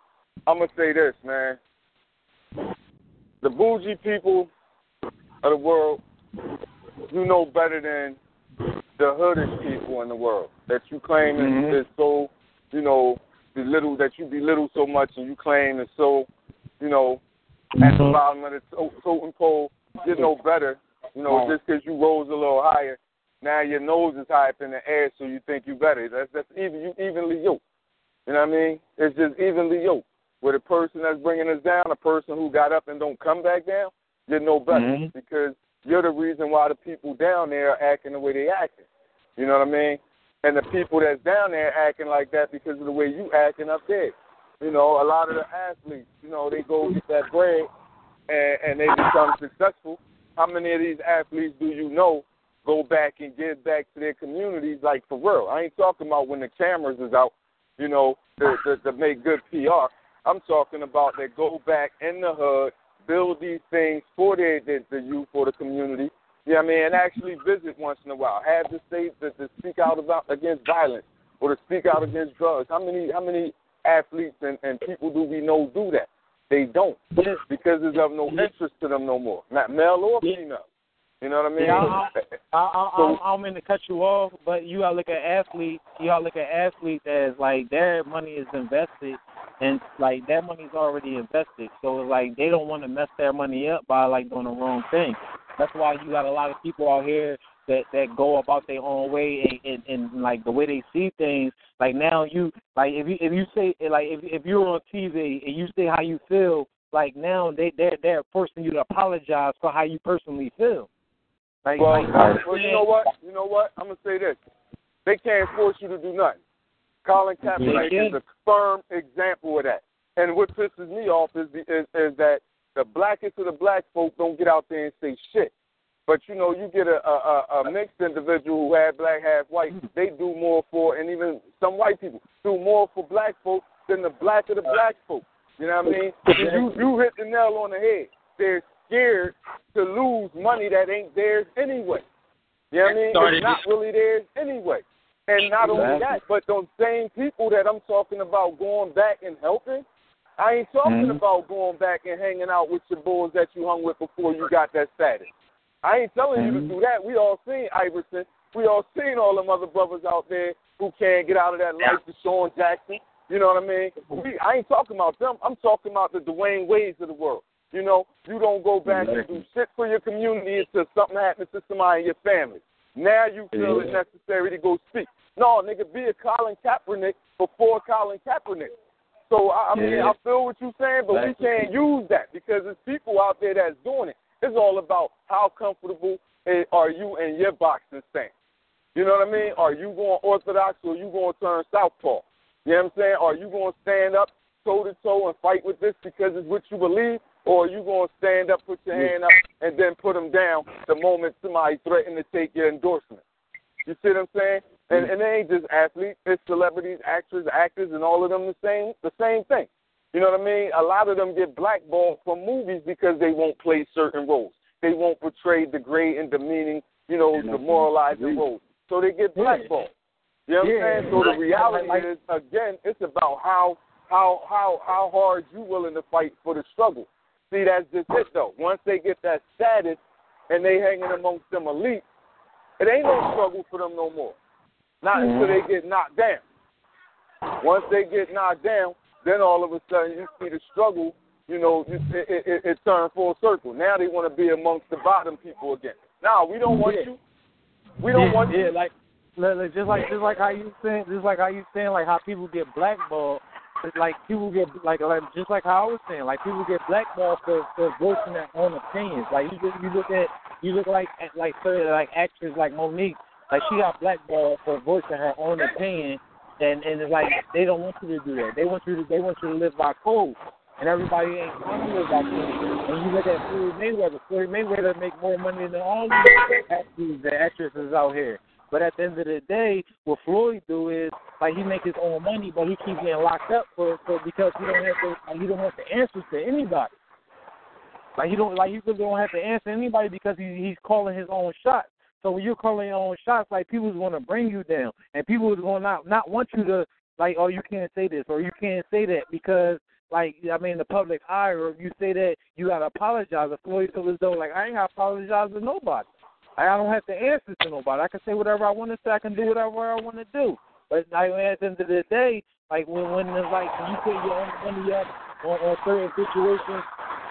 I'm gonna say this, man. The bougie people of the world, you know better than the hoodish people in the world that you claim Mhm. is, is so, you know, belittle that you belittle so much and you claim is so, you know, at the bottom of the to- totem pole. You're no better, you know, just because you rose a little higher. Now your nose is high up in the air, so you think you better. That's that's even you evenly yoked. You know what I mean? It's just evenly yoked. With a person that's bringing us down, a person who got up and don't come back down, you're no better Mhm. because you're the reason why the people down there are acting the way they acting. You know what I mean? And the people that's down there acting like that because of the way you acting up there. You know, a lot of the athletes, you know, they go get that bread and, and they become successful. How many of these athletes do you know go back and give back to their communities like for real? I ain't talking about when the cameras is out, you know, to, to, to make good PR. I'm talking about that go back in the hood, build these things for the, the, the youth, for the community, you know I mean, and actually visit once in a while. Have the state to, to speak out about against violence or to speak out against drugs. How many how many athletes and, and people do we know do that? They don't because it's of no interest to them no more, not male or female. You know what I mean? Yeah, I, I, I, I, I don't mean to cut you off, but you gotta look at athletes. You gotta look at athletes as like their money is invested, and like their money's already invested. So like they don't want to mess their money up by like doing the wrong thing. That's why you got a lot of people out here that that go about their own way and, and, and like the way they see things. Like now you like if you if you say eh, like if if you're on TV and you say how you feel, like now they they're they're forcing you to apologize for how you personally feel. Like, Well, like well, you know what? You know what? I'm gonna say this: they can't force you to do nothing. Colin Kaepernick Yeah. is a firm example of that. And what pisses me off is, the, is is that the blackest of the black folk don't get out there and say shit. But you know, you get a a, a mixed individual who had black, half white. They do more for, and even some white people do more for black folk than the black of the black folk. You know what I mean? You you hit the nail on the head. They're scared to lose money that ain't theirs anyway. You know what I mean? Started It's not really theirs anyway. And not only that, but those same people that I'm talking about going back and helping, I ain't talking Mhm. about going back and hanging out with your boys that you hung with before you got that status. I ain't telling you to do that. We all seen Iverson. We all seen all them other brothers out there who can't get out of that life. DeSean Jackson. You know what I mean? We, I ain't talking about them. I'm talking about the Dwyane Wades of the world. You know, you don't go back and do shit for your community until something happens to somebody in your family. Now you feel it necessary to go speak. No, nigga, be a Colin Kaepernick before Colin Kaepernick. So I, I mean, Yeah. I feel what you're saying, but we can't use that because there's people out there that's doing it. It's all about how comfortable eh, are you in your boxing stance. You know what I mean? Are you going orthodox or you going to turn southpaw? You know what I'm saying? Are you going to stand up toe to toe and fight with this because it's what you believe, or are you going to stand up, put your hand up, and then put them down the moment somebody threatened to take your endorsement? You see what I'm saying? And mm. and they ain't just athletes, it's celebrities, actors, actors, and all of them the same the same thing. You know what I mean? A lot of them get blackballed from movies because they won't play certain roles. They won't portray the great and demeaning, you know, the moralizing roles. So they get blackballed. You know what. I'm saying? So the reality is again, it's about how how how how hard you willing to fight for the struggle. See, that's just it though. Once they get that status and they hanging amongst them elite, it ain't no struggle for them no more. Not mm-hmm. until they get knocked down. Once they get knocked down, then all of a sudden you see the struggle. You know, it it, it, it turned full circle. Now they want to be amongst the bottom people again. Now we don't want Yeah. you. We don't yeah, want yeah, you. like- just like just like how you saying just like how you saying like how people get blackballed. Like people get like like just like how I was saying like people get blackballed for for voicing their own opinions. Like you you look at you look like at like certain like actors like Mo'Nique like she got blackballed for voicing her own opinion. And and it's like they don't want you to do that. They want you to they want you to live by code. And everybody ain't trying to live by code. And you look at Floyd Mayweather. Floyd Mayweather make more money than all these actors actresses out here. But at the end of the day, what Floyd do is like he make his own money, but he keeps getting locked up for, for because he don't have to like, he don't have to answer to anybody. Like he don't like he really don't have to answer anybody because he he's calling his own shots. So when you're calling your own shots, like people's going to bring you down, and people is going to not not want you to like, oh, you can't say this or you can't say that because like I mean the public eye, or if you say that you gotta apologize. If Floyd feel as though like I ain't gotta apologize to nobody. I don't have to answer to nobody. I can say whatever I want to say. I can do whatever I want to do. But like, at the end of the day, like when when it's like you put your own money up on, on certain situations,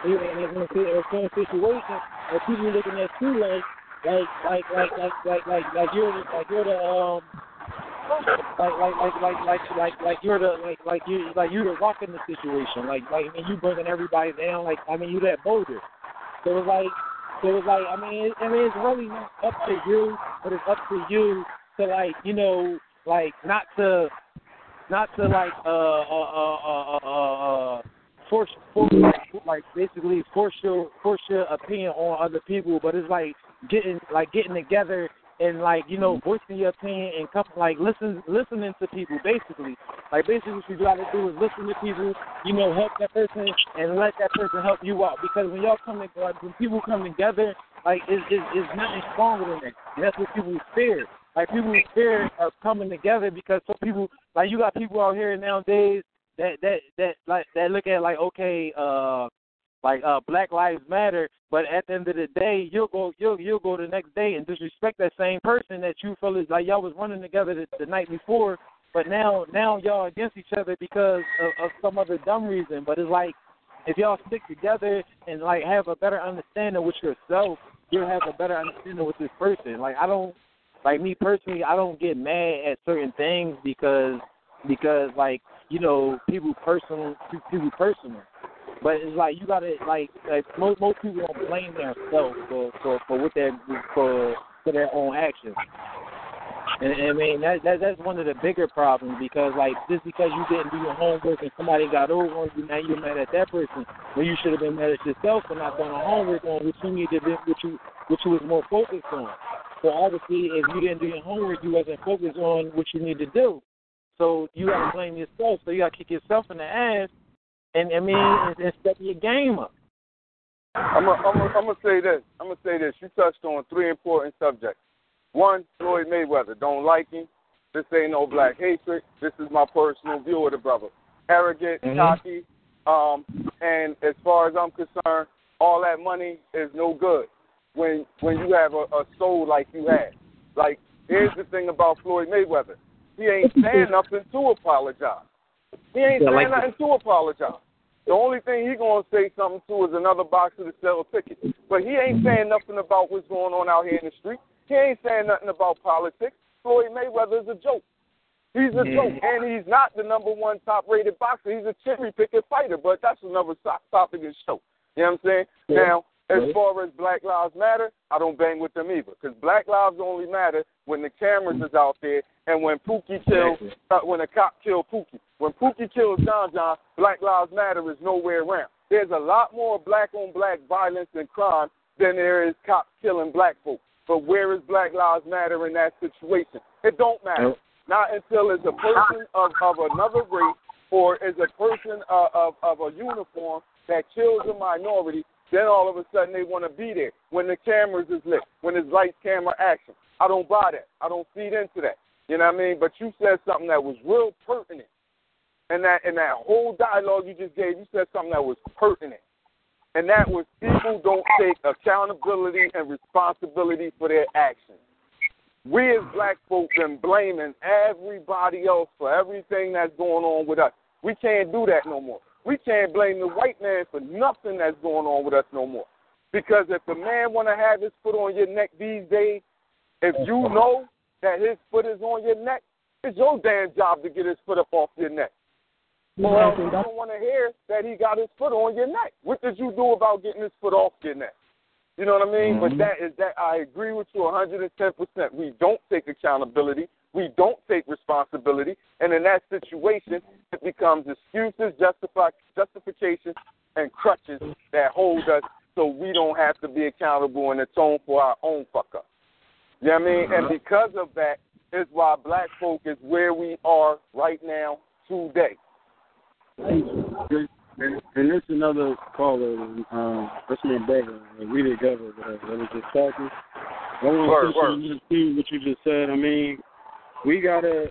know, in, in, in certain situations, and people looking at you like like like like like like like you're like you're the um like like like like like like like you're the like like you like you're the rock in the situation. Like like I mean you bringing everybody down. Like I mean you that boulder. So it's like so it's like I mean it, I mean it's really not up to you, but it's up to you to like you know like not to not to like uh uh uh uh uh, uh force force like basically force your force your opinion on other people, but it's like getting like getting together and like you know voicing your opinion and come like listen listening to people basically. Like basically what you got to do is listen to people you know help that person and let that person help you out. Because when y'all come to, like when people come together like it's it's, it's nothing stronger than that. And that's what people fear. Like people fear of coming together because some people like you got people out here nowadays that that that like that look at like okay uh like uh Black Lives Matter, but at the end of the day, you'll go you'll you'll go the next day and disrespect that same person that you feel is like y'all was running together the, the night before, but now now y'all against each other because of, of some other dumb reason. But it's like if y'all stick together and like have a better understanding with yourself, you'll have a better understanding with this person. Like I don't like me personally, I don't get mad at certain things because because like you know people personal people personal. But it's like you gotta like like most most people don't blame themselves for for for what they for for their own actions. And, I mean that, that that's one of the bigger problems because like just because you didn't do your homework and somebody got over on you, now you're mad at that person when you should have been mad at yourself for not doing the homework on what you needed what you what you was more focused on. So obviously if you didn't do your homework you wasn't focused on what you need to do. So you gotta blame yourself. So you gotta kick yourself in the ass and I mean, and, and step your game up. I'm gonna say this. I'm gonna say this. You touched on three important subjects. One, Floyd Mayweather. Don't like him. This ain't no black hatred. This is my personal view of the brother. Arrogant, Mhm. cocky, um, and as far as I'm concerned, all that money is no good when when you have a, a soul like you had. Like here's the thing about Floyd Mayweather. He ain't saying nothing to apologize. He ain't Yeah, saying like- nothing to apologize. The only thing he gonna say something to is another boxer to sell tickets. But he ain't saying nothing about what's going on out here in the street. He ain't saying nothing about politics. Floyd Mayweather is a joke. He's a Yeah. joke, mm-hmm. and he's not the number one top-rated boxer. He's a cherry-picking fighter, but that's another topic of show. You know what I'm saying? Yeah. Now, as far as Black Lives Matter, I don't bang with them either, because Black Lives only matter when the cameras is out there and when Pookie kills, uh, when a cop killed Pookie. When Pookie kills John John, Black Lives Matter is nowhere around. There's a lot more black-on-black violence and crime than there is cops killing black folks. But where is Black Lives Matter in that situation? It don't matter. Not until it's a person of, of another race or is a person uh, of, of a uniform that kills a minority, then all of a sudden they want to be there when the cameras is lit, when it's lights, camera, action. I don't buy that. I don't feed into that. You know what I mean? But you said something that was real pertinent. And that in that whole dialogue you just gave, you said something that was pertinent. And that was people don't take accountability and responsibility for their actions. We as black folk been blaming everybody else for everything that's going on with us. We can't do that no more. We can't blame the white man for nothing that's going on with us no more. Because if the man want to have his foot on your neck these days, if you know that his foot is on your neck, it's your damn job to get his foot up off your neck. Well, you don't want to hear that he got his foot on your neck. What did you do about getting his foot off your neck? You know what I mean? But mm-hmm. that is that I agree with you 110%. We don't take accountability. We don't take responsibility. And in that situation, it becomes excuses, justify, justification, and crutches that hold us so we don't have to be accountable and atone for our own fuck up. You know what I mean? And because of that is why black folk is where we are right now today. And, and this another caller, um, my brother. uh, We together, whatever. That was just talking. I want to word. see what you just said. I mean, we gotta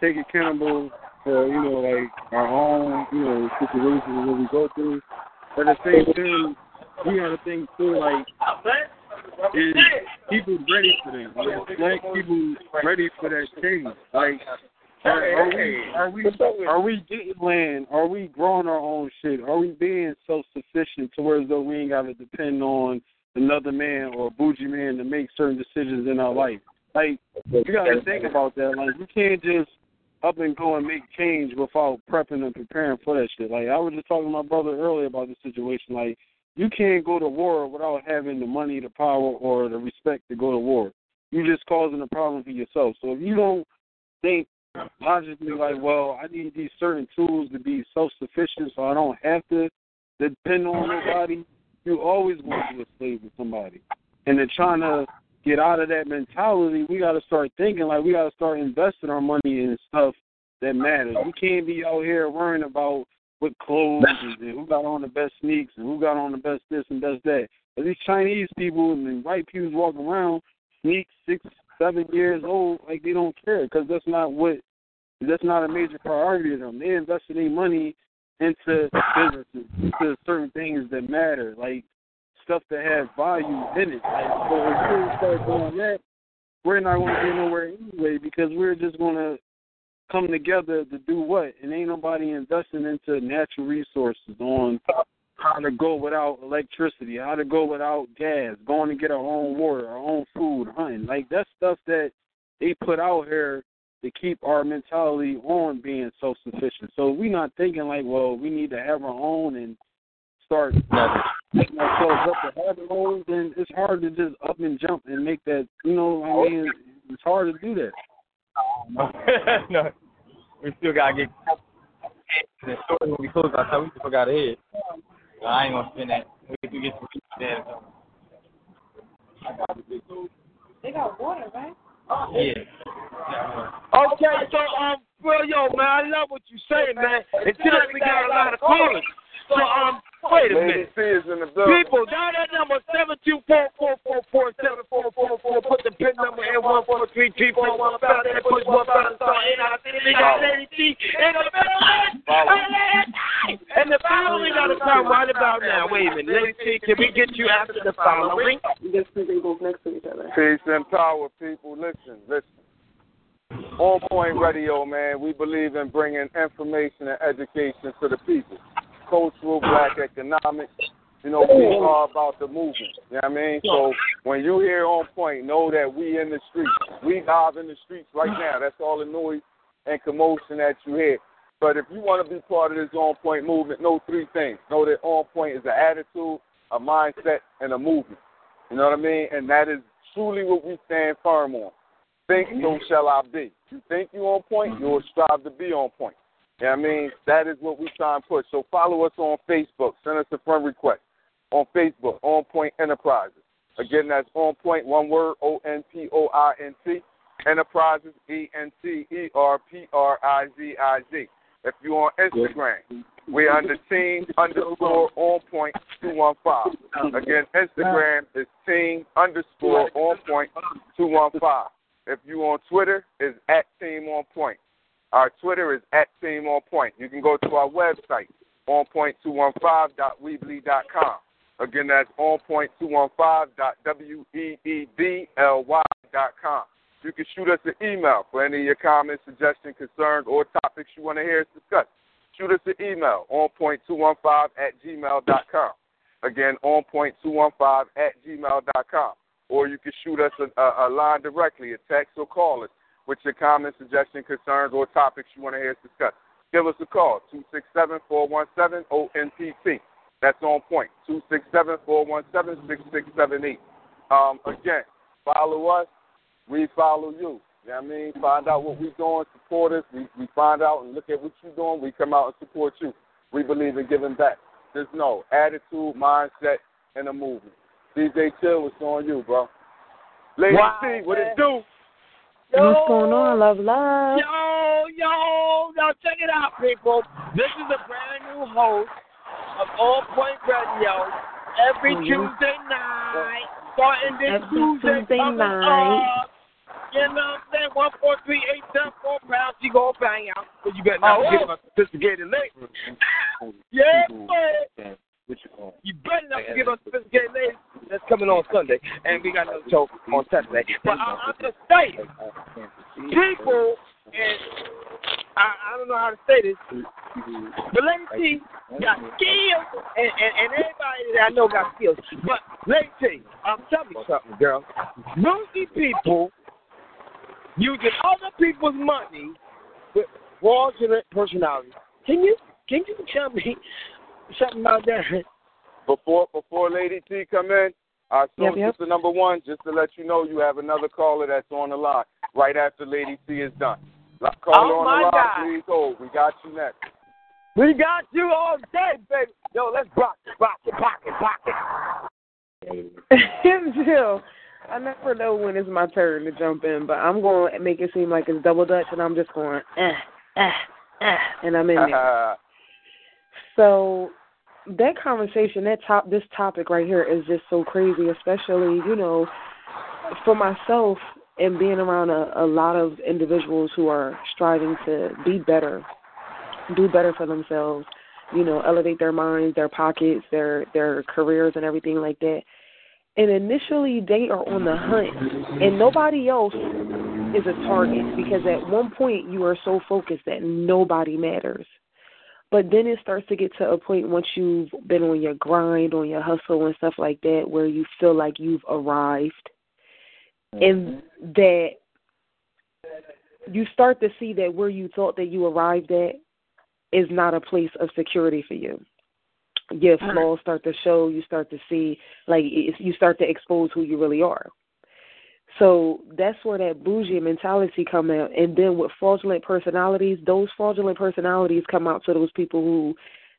take accountable for you know like our own you know situations and what we go through. But at the same time, we gotta think too like is people ready for that? Like, black people ready for that change? Like, are, are we are we are we getting land? Are we growing our own shit? Are we being self sufficient to where though we ain't got to depend on another man or a bougie man to make certain decisions in our life? Like, you got to think about that. Like, you can't just up and go and make change without prepping and preparing for that shit. Like, I was just talking to my brother earlier about this situation. Like, you can't go to war without having the money, the power, or the respect to go to war. You're just causing a problem for yourself. So if you don't think logically like, well, I need these certain tools to be self sufficient so I don't have to depend on nobody, you're always going to be a slave to somebody. And then trying to get out of that mentality, we got to start thinking like we got to start investing our money in stuff that matters. We can't be out here worrying about what clothes and who got on the best sneaks and who got on the best this and best that. But these Chinese people and the white people walking around sneaks six, seven years old like they don't care because that's not what that's not a major priority to them. They invested their money into businesses, into certain things that matter, like stuff that has value in it. Like, so if we start doing that, we're not going to get nowhere anyway because we're just going to come together to do what? And ain't nobody investing into natural resources on how to go without electricity, how to go without gas, going to get our own water, our own food, hunting. Like that's stuff that they put out here to keep our mentality on being self sufficient. So we're not thinking like, well, we need to have our own and start making ourselves up to have our own, then it's hard to just up and jump and make that you know, I mean it's hard to do that. no, we still gotta get the story when we close our time. We still got ahead. So I ain't gonna spend that. We can get some people there. They got water, right? Yeah. Okay, so um, well, yo, man, I love what you say, man. Until we got a lot of callers. So um, wait a minute. C is in the building. People, dial that number seven two four four four four seven four four four. Put the pin number in one four three three four one five. Then push one button. Start in our city. We got Lady C in the building. And the following got to come right about now. Wait a minute, Lady C, can we get you after the following? Just because they both next to each other. Peace and power, people. Listen, listen. On Point Radio, man, we believe in bringing information and education to the people. Cultural, black economics. You know, we are about the movement. You know what I mean? So when you hear On Point, know that we in the streets. We live in the streets right now. That's all the noise and commotion that you hear. But if you want to be part of this On Point movement, know three things. Know that On Point is an attitude, a mindset, and a movement. You know what I mean? And that is truly what we stand firm on. Think, so shall I be. You think you on point, you will strive to be on point. Know I mean? That is what we try and push. So follow us on Facebook. Send us a friend request on Facebook, On Point Enterprises. Again, that's On Point, one word, O N P O I N T. Enterprises, E N T E R P R I Z I Z. If you're on Instagram, we're under team underscore on point 215. Again, Instagram is team underscore on point 215. If you're on Twitter, is at team on point. Our Twitter is at team on point. You can go to our website, onpoint215.weebly.com. Again, that's onpoint215.weebly.com. You can shoot us an email for any of your comments, suggestions, concerns, or topics you want to hear us discuss. Shoot us an email, onpoint215 at gmail.com. Again, onpoint215 at gmail.com. Or you can shoot us a, a, a line directly, a text or call us with your comments, suggestions, concerns, or topics you want to hear us discuss. Give us a call, 267-417-ONPT. That's on point, 267-417-6678. Um, again, follow us, we follow you. You know what I mean? Find out what we're doing, support us. We, we find out and look at what you're doing. We come out and support you. We believe in giving back. Just know, attitude, mindset, and a movement. DJ Chill, it's on you, bro. Lady Wow, C, what man. it do? What's going on, love, love? Yo, yo, now check it out, people. This is a brand new host of On Point Radio every Mhm. Tuesday night, starting this Every Tuesday, Tuesday night. up. You know what I'm saying? One four three eight seven four pounds. You gonna bang out, but you better not Oh, get a sophisticated lady. Yeah, man. You better not forget on sophisticated ladies. That's coming on Sunday, and we got another show on Saturday. But I, I'm just saying, people, and I, I don't know how to say this, but Lady T got skills, and, and, and everybody that I know got skills. But Lady T, I'm telling you something, girl. Nosy people using other people's money with fraudulent personalities. Can you can you tell me something about that? Before before Lady T come in, our Yep, soon yep. sister number one, just to let you know, you have another caller that's on the line right after Lady T is done. La- Caller Oh, on the line, please hold. We got you next. We got you all day, baby. Yo, let's rock it, rock it, pocket, pocket. Jill, I never know when it's my turn to jump in, but I'm going to make it seem like it's double dutch, and I'm just going, eh, eh, eh, and I'm in there. So that conversation, that top, this topic right here is just so crazy, especially you know, for myself and being around a, a lot of individuals who are striving to be better, do better for themselves, you know, elevate their minds, their pockets, their their careers, and everything like that. And initially, they are on the hunt, and nobody else is a target because at one point you are so focused that nobody matters. But then it starts to get to a point once you've been on your grind, on your hustle and stuff like that, where you feel like you've arrived, and mm-hmm. that you start to see that where you thought that you arrived at is not a place of security for you. Your uh-huh. flaws start to show. You start to see, like, you start to expose who you really are. So that's where that bougie mentality come out. And then with fraudulent personalities, those fraudulent personalities come out to those people who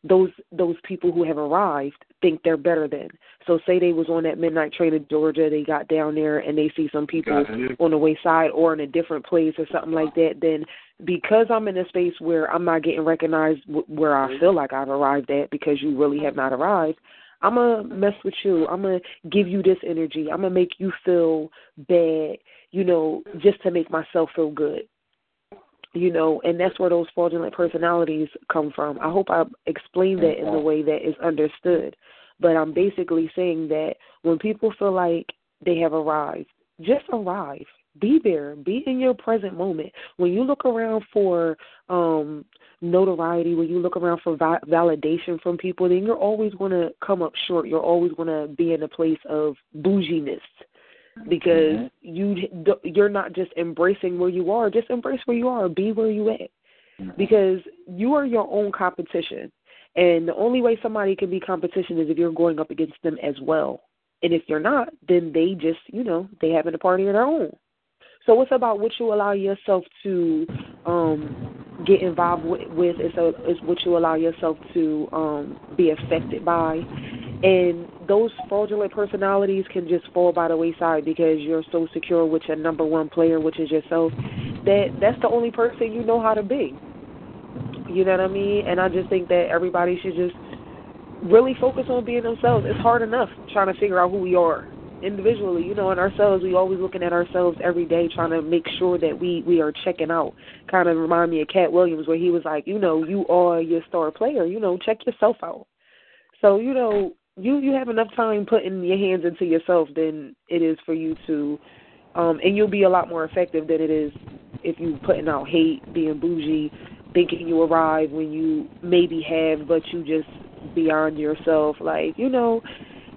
those those people who have arrived think they're better than. So say they was on that midnight train in Georgia, they got down there and they see some people on the wayside or in a different place or something like that, then because I'm in a space where I'm not getting recognized where I mm-hmm. feel like I've arrived at because you really have not arrived, I'm going to mess with you. I'm going to give you this energy. I'm going to make you feel bad, you know, just to make myself feel good. You know, and that's where those fraudulent personalities come from. I hope I explained that in the way that is understood. But I'm basically saying that when people feel like they have arrived, just arrive. Be there. Be in your present moment. When you look around for um notoriety, when you look around for va- validation from people, then you're always going to come up short. You're always going to be in a place of bouginess because you you're not just embracing where you are. Just embrace where you are. Be where you at because you are your own competition. And the only way somebody can be competition is if you're going up against them as well. And if you're not, then they just, you know, they having a party of their own. So it's about what you allow yourself to um get involved with, with it's, a, it's what you allow yourself to um be affected by And those fraudulent personalities can just fall by the wayside because you're so secure with your number one player, which is yourself. That that's the only person you know how to be. You know what I mean? And I just think that everybody should just really focus on being themselves. It's hard enough trying to figure out who we are individually, you know, in ourselves. We always looking at ourselves every day, trying to make sure that we we are checking out. Kind of remind me of Katt Williams, where he was like, you know, you are your star player. You know, check yourself out. So you know, you you have enough time putting your hands into yourself than it is for you to, um, and you'll be a lot more effective than it is if you putting out hate, being bougie, thinking you arrive when you maybe have, but you just beyond yourself. Like you know,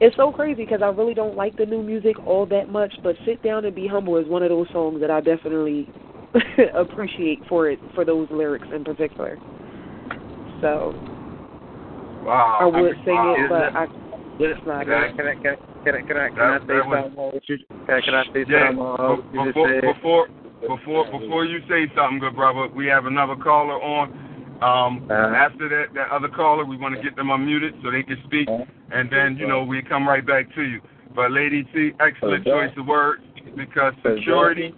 it's so crazy because I really don't like the new music all that much, but "Sit Down and Be Humble" is one of those songs that I definitely appreciate for it for those lyrics in particular. So Wow. I would mean, sing wow. it, but I it's not Can I can I can I can I can I, can I say that was- something you can I, can I say Yeah, something on what you just before, said? before before before you say something, good brother, we have another caller on. Um, Uh-huh. after that that other caller, we want to get them unmuted so they can speak, and then you know we come right back to you. But Lady T, excellent Okay. choice of words because security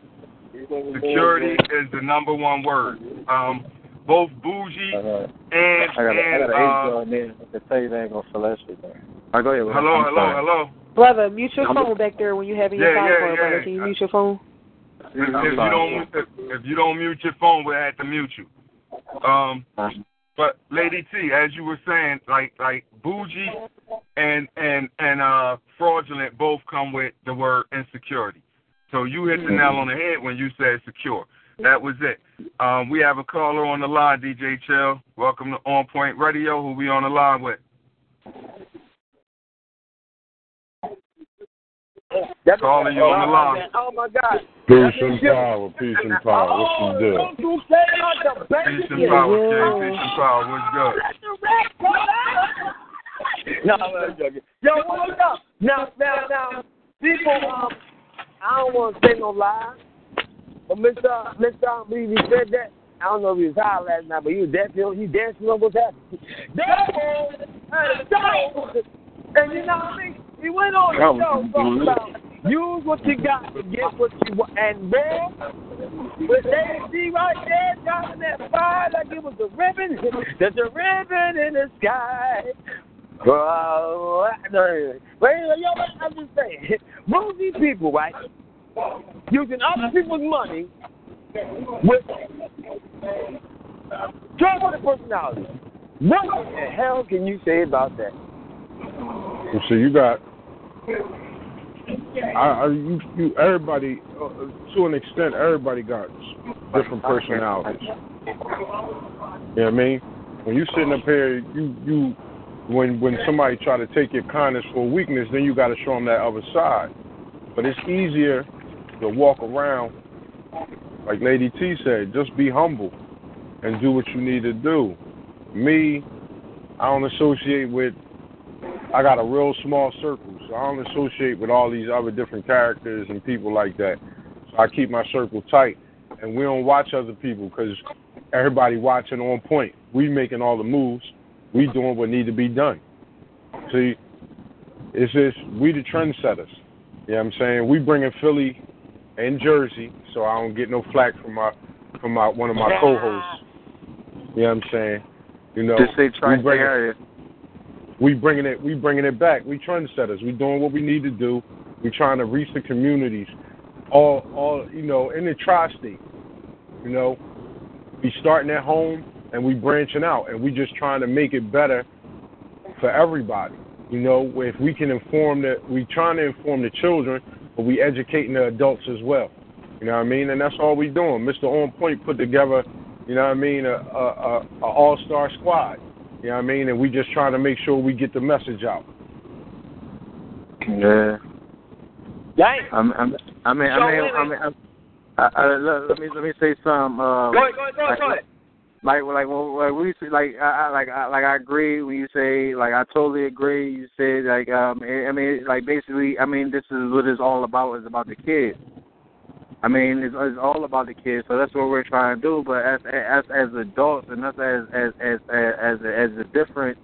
security is the number one word. Um, both bougie Uh, and I got a, I and got an uh, age on there. I can tell you they ain't gonna fill that shit there. All right, go ahead. Hello I'm hello sorry. hello. Brother, mute your phone back there when you're having your Yeah, phone yeah, call, brother. yeah. Can you mute your phone? If, if you don't if, if you don't mute your phone, we'll have to mute you. Um, but Lady T, as you were saying, like like bougie and and and uh fraudulent both come with the word insecurity. So you hit the nail on the head when you said secure. That was it. Um, we have a caller on the line, DJ Chill. Welcome to On Point Radio. Who we on the line with? That's Caller, you on the line. Oh my God. Peace and power, peace and power. What's Oh, the deal? don't you say not the baby. Peace and power, King. Peace and power. What's good? No, I'm joking. Yo, what's up? Now, now, now, people, um, I don't want to say no lies, but Mr. Mr. I believe he said that. I don't know if he was high last night, but he was dancing, he dancing on what's happening. Therefore, and so, and you know what I mean? He went on the show talking about use what you got to get what you want. And boy, with AC right there, dropping that fire like it was a ribbon, there's a ribbon in the sky. Bro, yo, I'm just saying, bougie people, right, using other people's money with troubled personality. What the hell can you say about that? So you got. I, you, you, everybody, uh, to an extent, everybody got different personalities. You know what I mean? When you sitting up here, you you, when when somebody try to take your kindness for weakness, then you got to show them that other side. But it's easier to walk around, like Lady T said, just be humble and do what you need to do. Me, I don't associate with I got a real small circle, so I don't associate with all these other different characters and people like that. So I keep my circle tight, and we don't watch other people because everybody watching on point. We making all the moves, we doing what need to be done. See, it's just we the trendsetters. You know what I'm saying? We bringing Philly and Jersey, so I don't get no flack from my from my one of my co-hosts. You know what I'm saying? You know, Just say we tri bringing- area. We bringing it we bringing it back. We trendsetters. We doing what we need to do. We trying to reach the communities, all all you know in the tri-state. You know, we starting at home and we branching out, and we just trying to make it better for everybody. You know, if we can inform the we trying to inform the children, but we educating the adults as well. You know what I mean? And that's all we doing. Mr. On Point put together, you know what I mean, a, a, a, a all star squad. You know what I mean? And we just trying to make sure we get the message out. Yeah. Dang. I'm, I'm, I mean, I mean, wait a I mean, I'm, I, I, let, let me let me say something. Um, Go ahead, go ahead, go ahead, like, go ahead. Like, like, well, like we say, like, I, I, like, I, like, I agree when you say, like, I totally agree. You say, like, um, I I mean, like, basically, I mean, this is what it's all about. Is about the kids. I mean, it's, it's all about the kids. So that's what we're trying to do. But as as as adults and us as as as as as a, different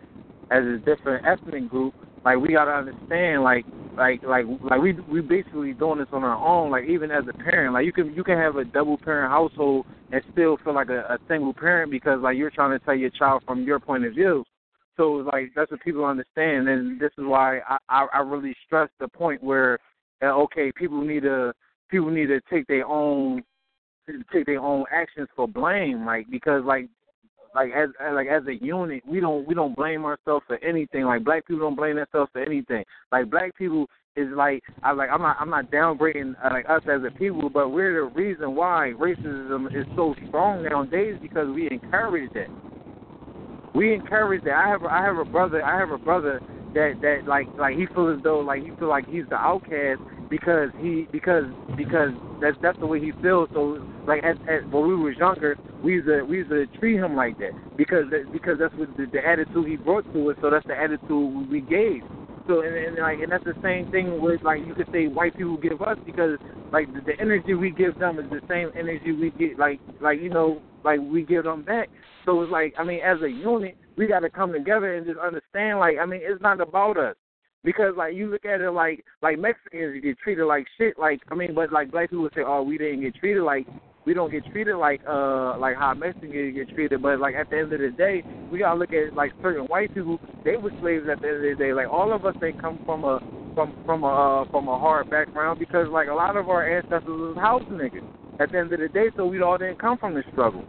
as a different ethnic group, like we gotta understand like like like like we we basically doing this on our own. Like even as a parent, like you can you can have a double parent household and still feel like a, a single parent because like you're trying to tell your child from your point of view. So like that's what people understand, and this is why I I, I really stress the point where uh, okay people need to people need to take their own take their own actions for blame, like because like like as like as a unit, we don't we don't blame ourselves for anything. Like black people don't blame themselves for anything. Like black people is like I like I'm not I'm not downgrading uh, like us as a people, but we're the reason why racism is so strong nowadays because we encourage it. We encourage that. I have I have a brother I have a brother that that like like he feels as though like he feel like he's the outcast because he because because that's that's the way he feels. So like as, as when we was younger, we used to we used to treat him like that because that, because that's what the, the attitude he brought to us. So that's the attitude we gave. So and, and like and that's the same thing with like you could say white people give us because like the, the energy we give them is the same energy we get like like you know like we give them back. So it's like I mean as a unit we got to come together and just understand like I mean it's not about us because like you look at it like like Mexicans get treated like shit. Like I mean, but like black people say, oh, we didn't get treated like we don't get treated like uh like how Mexicans get treated. But like at the end of the day, we gotta look at like certain white people. They were slaves at the end of the day. Like all of us, they come from a from from a uh, from a hard background because like a lot of our ancestors was house niggas at the end of the day. So we all didn't come from the struggle.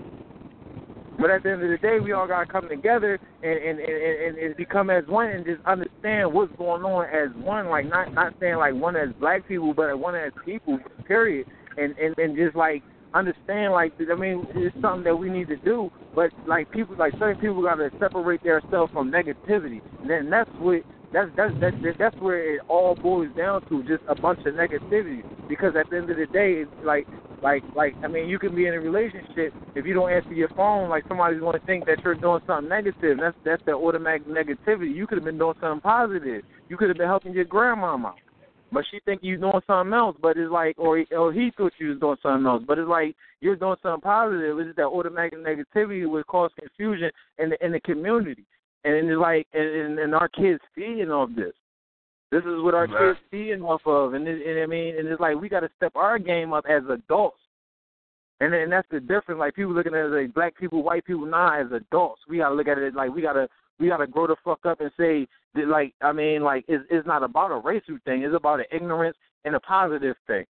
But at the end of the day, we all gotta come together and and, and and become as one and just understand what's going on as one. Like not not saying like one as black people, but one as people. Period. And and and just like understand like I mean it's something that we need to do. But like people like certain people gotta separate themselves from negativity. And then that's what that's that's that's that's where it all boils down to just a bunch of negativity. Because at the end of the day, it's like like, like I mean, you can be in a relationship if you don't answer your phone. Like somebody's going to think that you're doing something negative. That's that's the automatic negativity. You could have been doing something positive. You could have been helping your grandmama, but she think you're doing something else. But it's like, or or he thought you was doing something else. But it's like you're doing something positive. It's just that automatic negativity would cause confusion in the in the community. And it's like, and, and our kids feeding off this. This is what our kids feeding off of, and, it, and I mean, and it's like we got to step our game up as adults, and and that's the difference. Like people looking at it like black people, white people, nah, as adults, we got to look at it like we got to we got to grow the fuck up and say that, like, I mean, like it's it's not about a racial thing, it's about an ignorance and a positive thing.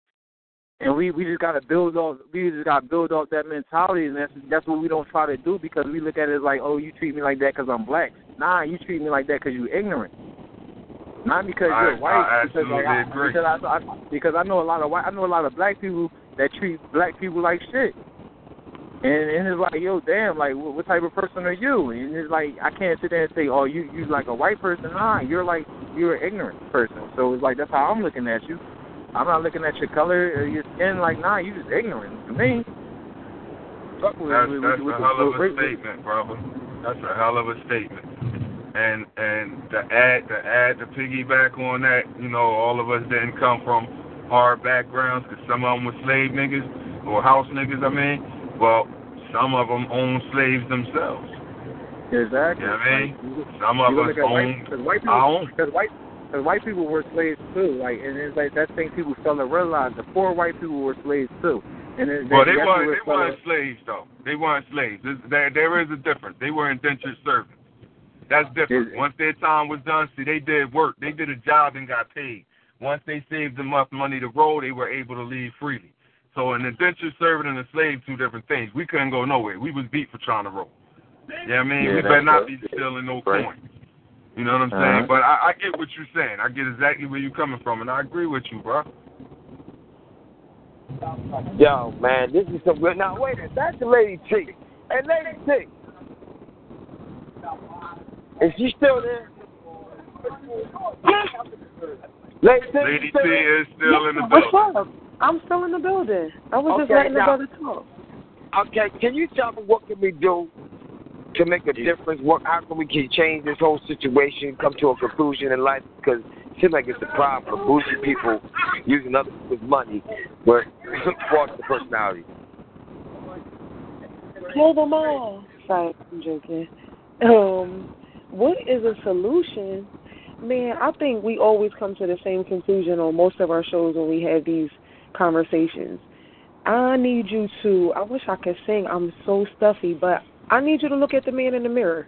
And we we just gotta build off we just gotta build off that mentality, and that's that's what we don't try to do because we look at it like, oh, you treat me like that because I'm black. Nah, you treat me like that because you ignorant. Not because I, you're white, I because like I, because I, I because I know a lot of white I know a lot of black people that treat black people like shit. And and it's like, yo, damn, like what, what type of person are you? And it's like I can't sit there and say, oh, you you like a white person. Nah, you're like you're an ignorant person. So it's like that's how I'm looking at you. I'm not looking at your color or your skin. Like, nah, you just ignorant to me. Fuck with, That's, that's a with, hell of a statement, brother. That's a hell of a statement. And and to add to add to piggyback on that, you know, all of us didn't come from hard backgrounds because some of them were slave niggas or house niggas. I mean, well, some of them owned slaves themselves. Exactly. You know what I mean? Like, Some of us look at white, own cause white people, own. because white, cause white people were slaves too. Like, and it's like that thing people fail to realize. The poor white people were slaves too. And it, Well, they weren't. They weren't slaves though. They weren't slaves. There, there is a difference. They were indentured servants. That's different. Once their time was done, see, they did work. They did a job and got paid. Once they saved enough money to roll, they were able to leave freely. So an indentured servant and a slave, two different things. We couldn't go nowhere. We was beat for trying to roll. You know what I mean? Yeah, we better not be stealing no Right. coins. You know what I'm Uh-huh. saying? But I, I get what you're saying. I get exactly where you're coming from, and I agree with you, bro. Yo, man, this is some good. Now, wait a minute. That's the Lady T. Hey, Lady T. Is she still there? Lady T, Lady you T still there? is still in the building. What's up? I'm still in the building. I was just Okay, letting the brother talk. Okay, can you tell me what can we do to make a difference? What, how can we can change this whole situation, come to a conclusion in life? Because it seems like it's a problem for bougie people using other people's money, but for the personality. Kill them all. Sorry, I'm joking. Um, what is a solution Man, I think we always come to the same conclusion on most of our shows when we have these conversations. I need you to, I wish I could sing, I'm so stuffy, but I need you to look at the man in the mirror.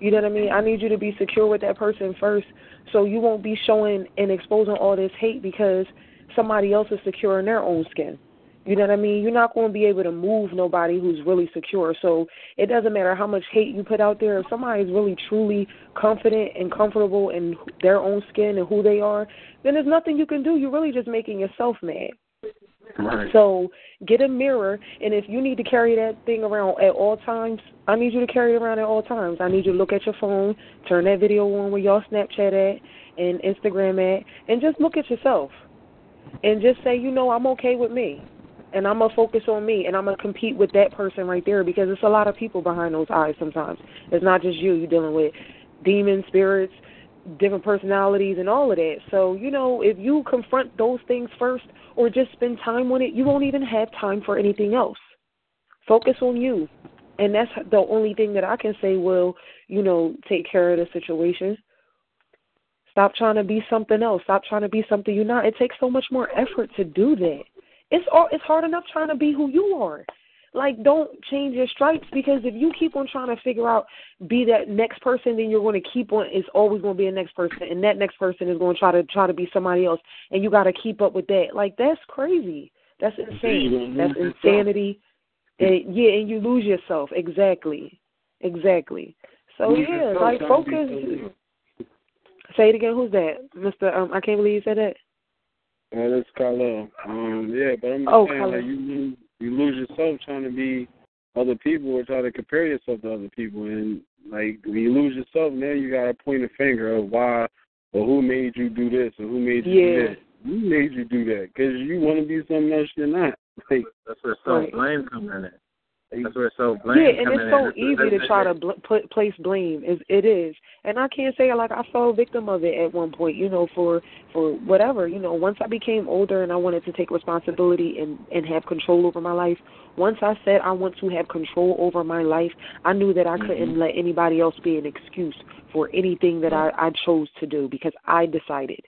You know what I mean? I need you to be secure with that person first so you won't be showing and exposing all this hate because somebody else is secure in their own skin. You know what I mean? You're not going to be able to move nobody who's really secure. So it doesn't matter how much hate you put out there. If somebody's really truly confident and comfortable in their own skin and who they are, then there's nothing you can do. You're really just making yourself mad. Right. So get a mirror, and if you need to carry that thing around at all times, I need you to carry it around at all times. I need you to look at your phone, turn that video on where y'all Snapchat at and Instagram at, and just look at yourself, and just say, you know, I'm okay with me, and I'm gonna focus on me, and I'm gonna compete with that person right there because it's a lot of people behind those eyes. Sometimes it's not just you. You're dealing with demons, spirits, different personalities, and all of that. So you know, if you confront those things first or just spend time on it, you won't even have time for anything else. Focus on you. And that's the only thing that I can say will, you know, take care of the situation. Stop trying to be something else. Stop trying to be something you're not. It takes so much more effort to do that. It's all it's hard enough trying to be who you are. Like don't change your stripes because if you keep on trying to figure out be that next person, then you're going to keep on. It's always going to be a next person, and that next person is going to try to try to be somebody else, and you got to keep up with that. Like that's crazy. That's insane. That's insanity. And yeah, and you lose yourself. Exactly. Exactly. So yeah, like focus. Say it again. Who's that, Mister? Um, I can't believe you said that. That's Carlo. Um, yeah, but I'm just Oh, saying, Carlo. like you lose, you lose yourself trying to be other people or try to compare yourself to other people, and like when you lose yourself, now you got to point a finger of why or who made you do this or who made you Yeah. do that. Who made you do that? Because you want to be something else you're not. Like That's where self blame comes in. At. That's where self blame Yeah, and it's so at. easy to try to bl- put place blame. It, it is, and I can't say like I fell victim of it at one point. You know, for for whatever. You know, once I became older and I wanted to take responsibility and and have control over my life. Once I said I want to have control over my life, I knew that I couldn't let anybody else be an excuse for anything that I I chose to do because I decided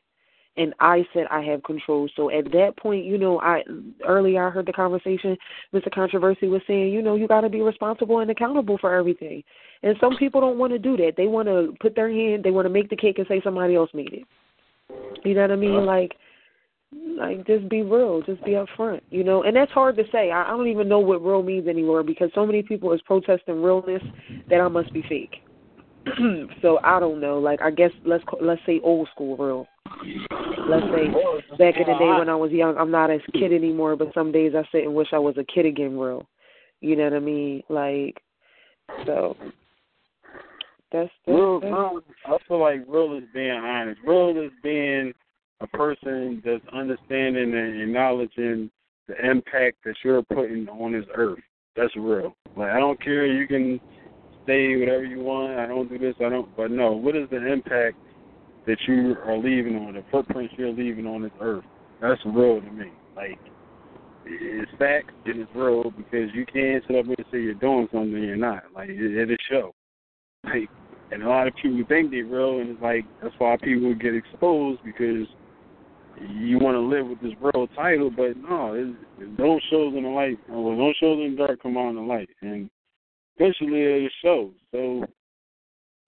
and I said I have control. So at that point, you know, I earlier I heard the conversation Mr. Controversy was saying, you know, you got to be responsible and accountable for everything. And some people don't want to do that. They want to put their hand, they want to make the cake and say somebody else made it. You know what I mean? Uh-huh. Like like just be real, just be upfront, you know. And that's hard to say. I, I don't even know what real means anymore because so many people is protesting realness that I must be fake. so I don't know. Like I guess let's let's say old school real. Let's say back in the day when I was young, I'm not a kid anymore, but some days I sit and wish I was a kid again real. You know what I mean? Like so that's that's, real, that's real, I feel like real is being honest. Real is being a person that's understanding and acknowledging the impact that you're putting on this earth. That's real. Like I don't care. You can say whatever you want. I don't do this. I don't. But no, what is the impact that you are leaving on the footprints you're leaving on this earth? That's real to me. Like it's fact and it's real because you can't sit up and say you're doing something you're not. Like it, it show. Like and a lot of people think they're real, and it's like that's why people get exposed because you want to live with this real title, but no, it's, it's those shows in the light, or those shows in dark come on the light, and eventually it shows. So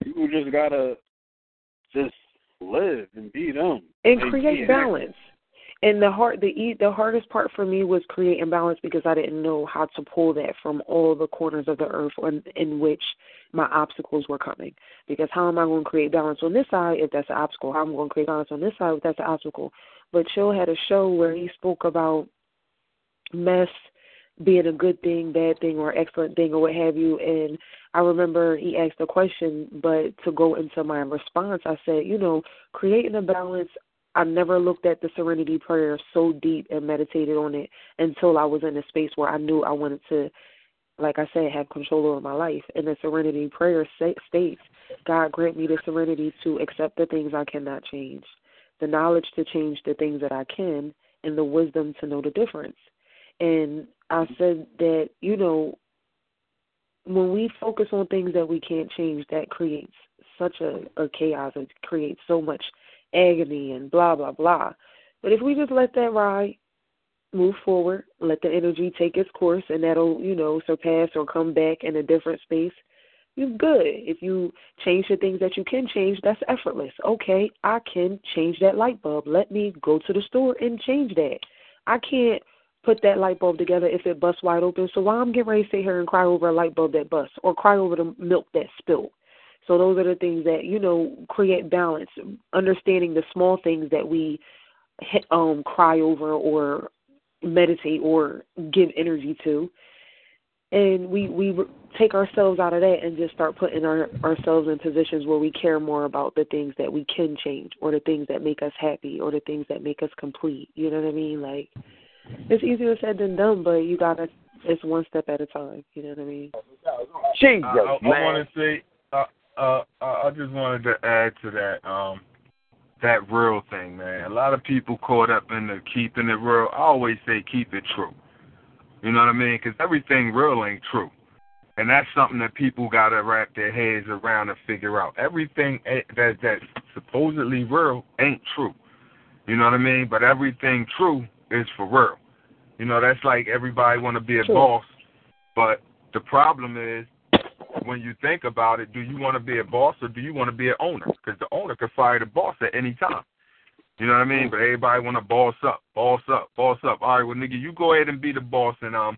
people just gotta just live and be them and Like, create balance. And the hard the the hardest part for me was creating balance because I didn't know how to pull that from all the corners of the earth in, in which my obstacles were coming. Because how am I going to create balance on this side if that's an obstacle? How am I going to create balance on this side if that's an obstacle? But Chill had a show where he spoke about mess being a good thing, bad thing, or excellent thing, or what have you. And I remember he asked a question, but to go into my response, I said, you know, creating a balance. I never looked at the Serenity Prayer so deep and meditated on it until I was in a space where I knew I wanted to, like I said, have control over my life. And the Serenity Prayer states, God grant me the serenity to accept the things I cannot change, the knowledge to change the things that I can, and the wisdom to know the difference. And I said that, you know, when we focus on things that we can't change, that creates such a, a chaos and creates so much agony and blah blah blah. But if we just let that ride, move forward, let the energy take its course, and that'll you know surpass or come back in a different space. You're good. If you change the things that you can change, that's effortless. Okay, I can change that light bulb. Let me go to the store and change that. I can't put that light bulb together if it busts wide open. So why I'm getting ready to sit here and cry over a light bulb that busts or cry over the milk that spilled. So those are the things that you know create balance. Understanding the small things that we um cry over or meditate or give energy to, and we we take ourselves out of that and just start putting our ourselves in positions where we care more about the things that we can change or the things that make us happy or the things that make us complete. You know what I mean? Like it's easier said than done, but you gotta. It's one step at a time. You know what I mean? Jesus, I, I, I want to say, uh, uh, I just wanted to add to that, um, that real thing, man. A lot of people caught up in the keeping it real. I always say keep it true. You know what I mean? Because everything real ain't true. And that's something that people got to wrap their heads around and figure out. Everything that that's supposedly real ain't true. You know what I mean? But everything true is for real. You know, that's like everybody want to be a sure. boss, but the problem is when you think about it, do you want to be a boss or do you want to be an owner? Because the owner could fire the boss at any time. You know what I mean? But everybody want to boss up, boss up, boss up. All right, well, nigga, you go ahead and be the boss, and um,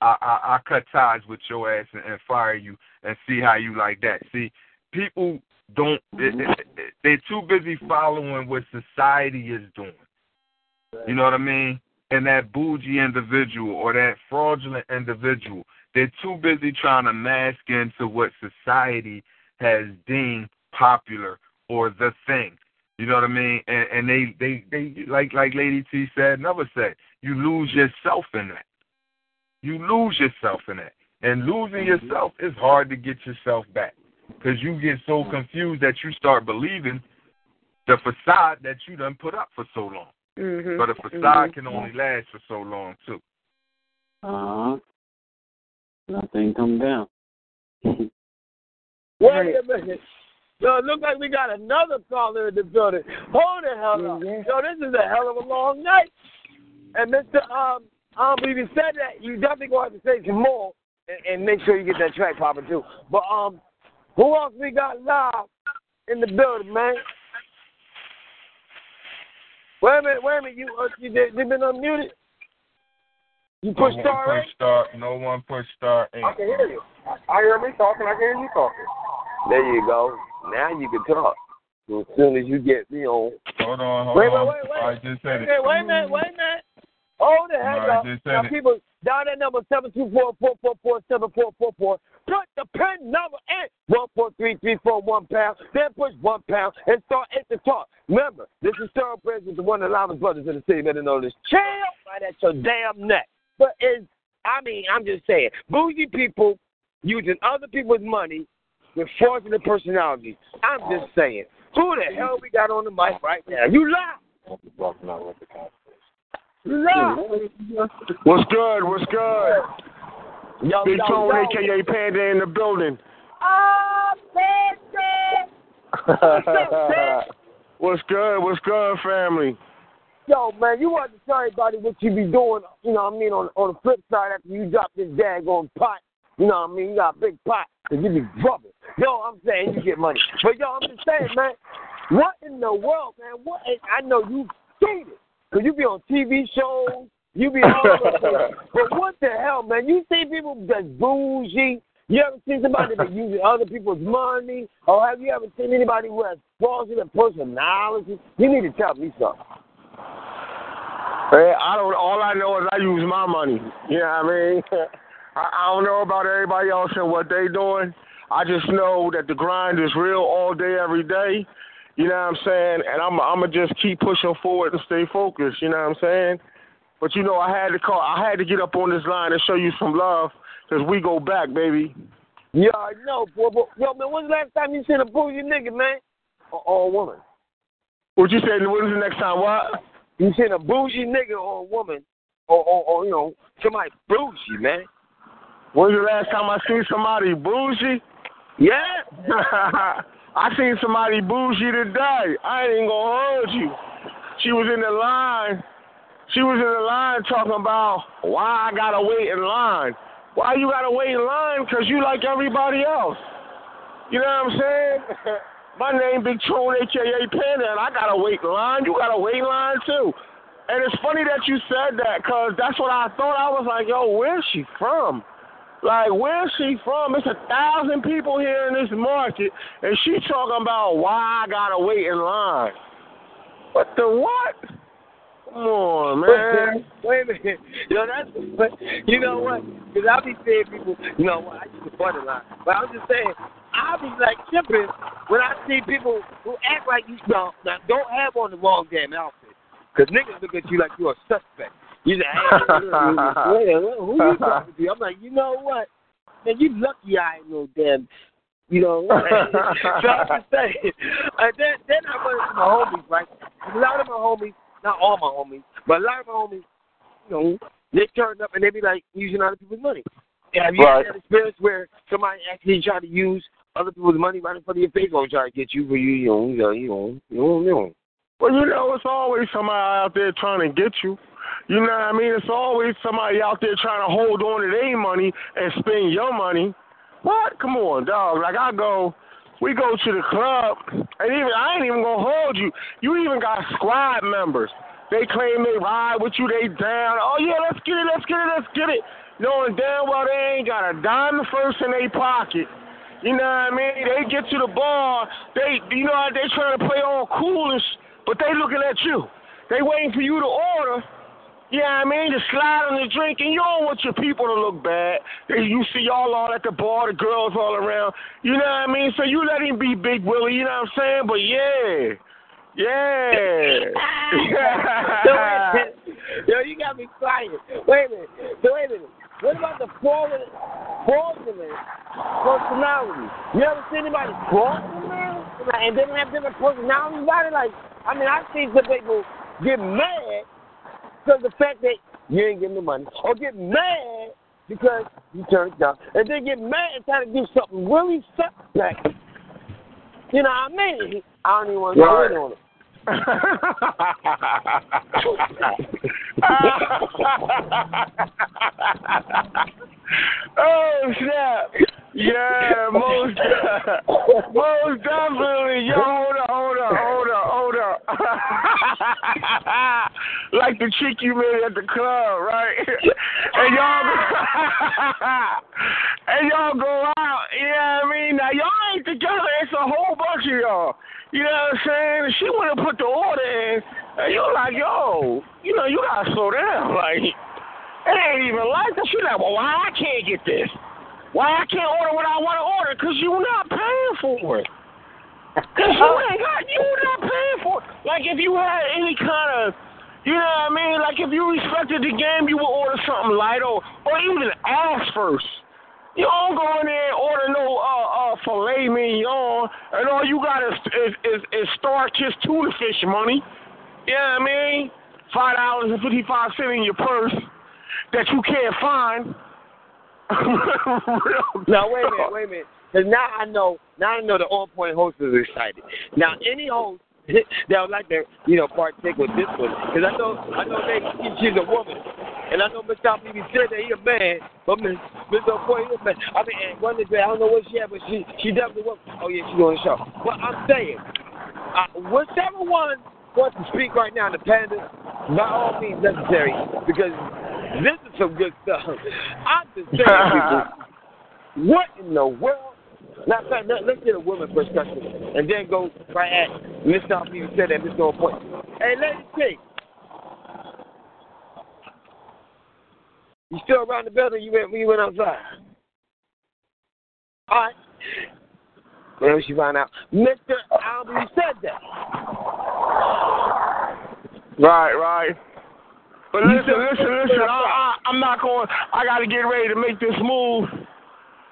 I I, I cut ties with your ass and, and fire you and see how you like that. See, people don't. It, it, it, they're too busy following what society is doing. You know what I mean? And that bougie individual or that fraudulent individual, they're too busy trying to mask into what society has deemed popular or the thing. You know what I mean? And, and they, they, they, like, like Lady T said, never said, you lose yourself in that. You lose yourself in that. And losing mm-hmm. yourself is hard to get yourself back because you get so confused that you start believing the facade that you done put up for so long. Mm-hmm. But a facade mm-hmm. can only last for so long too. Uh huh. Nothing come down. Wait a minute. Yo, it looks like we got another caller in the building. Hold the hell up. Yeah. Yo, this is a hell of a long night. And Mr. Um, um, if you said that, you definitely going to have to say some more and, and make sure you get that track popping too. But um, who else we got live in the building, man? Wait a minute, wait a minute. You uh, you, did, you been unmuted? You pushed no push eight. Star, no one push star. I can hear you. I hear me talking. I can hear you talking. There you go. Now you can talk. As soon as you get me on. Hold on, hold wait, on. Wait, wait, wait. I just said wait, it. Wait a minute, wait a minute. Hold the heck no, up. Now, it. people, dial that number 724 444 7444 Put the pin number in one four three three four one pound. Then push one pound and start at the top. Remember, this is Thoroughbreds with the one of the loudest brothers in the city. Better know this. Chill right at your damn neck. But it's, I mean, I'm just saying, bougie people using other people's money with fraudulent personalities. I'm just saying. Who the hell we got on the mic right now? You lie. You lie. What's good? What's good? Yo, Big yo, Tone, yo. aka Panda, in the building. Ah, Panda. What's up, man? What's good? What's good, family? Yo, man, you want to tell everybody what you be doing, you know what I mean, on, on the flip side after you drop this daggone pot. You know what I mean? You got a big pot, and you be drumming. Yo, I'm saying you get money. But, yo, I'm just saying, man, what in the world, man? What? I know you it. Because you be on TV shows, you be all over the. But what the hell, man? You see people that's bougie. You ever seen somebody that uses other people's money? Or have you ever seen anybody who has fraudulent personality? You need to tell me something. Hey, I don't. All I know is I use my money. You know what I mean? I, I don't know about everybody else and what they doing. I just know that the grind is real all day, every day. You know what I'm saying? And I'm I'm gonna just keep pushing forward and stay focused. You know what I'm saying? But you know, I had to call. I had to get up on this line and show you some love because we go back, baby. Yeah, I know, boy. But, yo, man, when's the last time you seen a bougie nigga, man? Or, or a woman? What you say? When's the next time? What? You seen a bougie nigga or a woman? Or, or, or you know, somebody bougie, man? When's the last time I seen somebody bougie? Yeah. I seen somebody bougie today. I ain't even gonna hold you. She was in the line. She was in the line talking about why I gotta wait in line. Why you gotta wait in line? Cause you like everybody else. You know what I'm saying? My name Big Tone, aka Panda, and I gotta wait in line. You gotta wait in line too. And it's funny that you said that, cause that's what I thought. I was like, yo, where's she from? Like, where's she from? It's a thousand people here in this market, and she talking about why I gotta wait in line. What the what? Come on, man. Wait a minute. Yo, that's but you know what? Because I be saying people, you know what? I used to borderline, but I'm just saying I be like tripping when I see people who act like you know, now don't have on the wrong damn outfit. Because niggas look at you like you're a suspect. You say, hey, wait, who you talking to? I'm like, you know what? Man, you lucky I ain't no damn, you know what? so I'm just saying. And then, then I run into my homies, right? A lot of my homies, not all my homies, but a lot of my homies, you know, they turn up and they be like using other people's money. And have you Right. had that experience where somebody actually tried to use other people's money right in front of your face or try to get you for you, you know, you know, you know, you know, you know. Well, you know, it's always somebody out there trying to get you. You know what I mean? It's always somebody out there trying to hold on to their money and spend your money. What? Come on, dog. Like I go, we go to the club, and even I ain't even gonna hold you. You even got squad members. They claim they ride with you, they down. Oh yeah, let's get it, let's get it, let's get it. Knowing damn well they ain't got a dime first in their pocket. You know what I mean? They get to the bar, they you know they trying to play all cool and sh- but they looking at you. They waiting for you to order. What I mean? just slide on the drink, and you don't want your people to look bad. You see y'all all at the bar, the girls all around. You know what I mean? So you let him be Big Willie, you know what I'm saying? But yeah. Yeah. Yo, you got me crying. Wait a minute. So wait a minute. What about the fraudulent, fraudulent personality? You ever see anybody fraudulent and they don't have different personalities about it? Like, I mean, I've seen some people get mad because of the fact that you ain't giving the money, or get mad because you turned it down, and then get mad and try to do something really suspect. You know what I mean? I don't even want to go in on it. oh snap! Yeah, most most definitely. Yo, hold up, hold up, hold up, hold up. like the chick you met at the club, right? and y'all go, and y'all go out. You know what I mean? Now y'all ain't together. It's a whole bunch of y'all. You know what I'm saying? And she want to put the order in, and you're like, yo, you know, you gotta slow down, like. It ain't even like that. She like, well, why I can't get this? Why I can't order what I want to order? Cause you not paying for it. Cause you ain't got, you not paying for it. Like if you had any kind of, you know what I mean? Like if you respected the game, you would order something light or, or even ask first. You don't go in there and order no uh uh filet mignon, and all you got is is is, is StarKist tuna fish money. You know what I mean? Five dollars and fifty five cents in your purse that you can't find. Now wait a minute, wait a minute. Because now I know, now I know the on point host is excited. Now any host that would like to, you know, partake with this one, because I know, I know they, she's a woman, and I know Top even said that he a man, but On Point he a man. I mean, one day I don't know what she had, but she she definitely was. Oh yeah, she's on the show. But I'm saying, uh, whichever one wants to speak right now, the pandas, by all means necessary, because this is some good stuff. I'm just saying, people. What in the world? Now, let, let, let's get a woman perspective and then go right at Miss South even said that Miss No Point. Hey, Lady T. You still around the building? You went you went outside. All right. Well, she find out. Mr. Albie said that. Right, right. But listen, listen, listen. I, I, I'm not going. I got to get ready to make this move.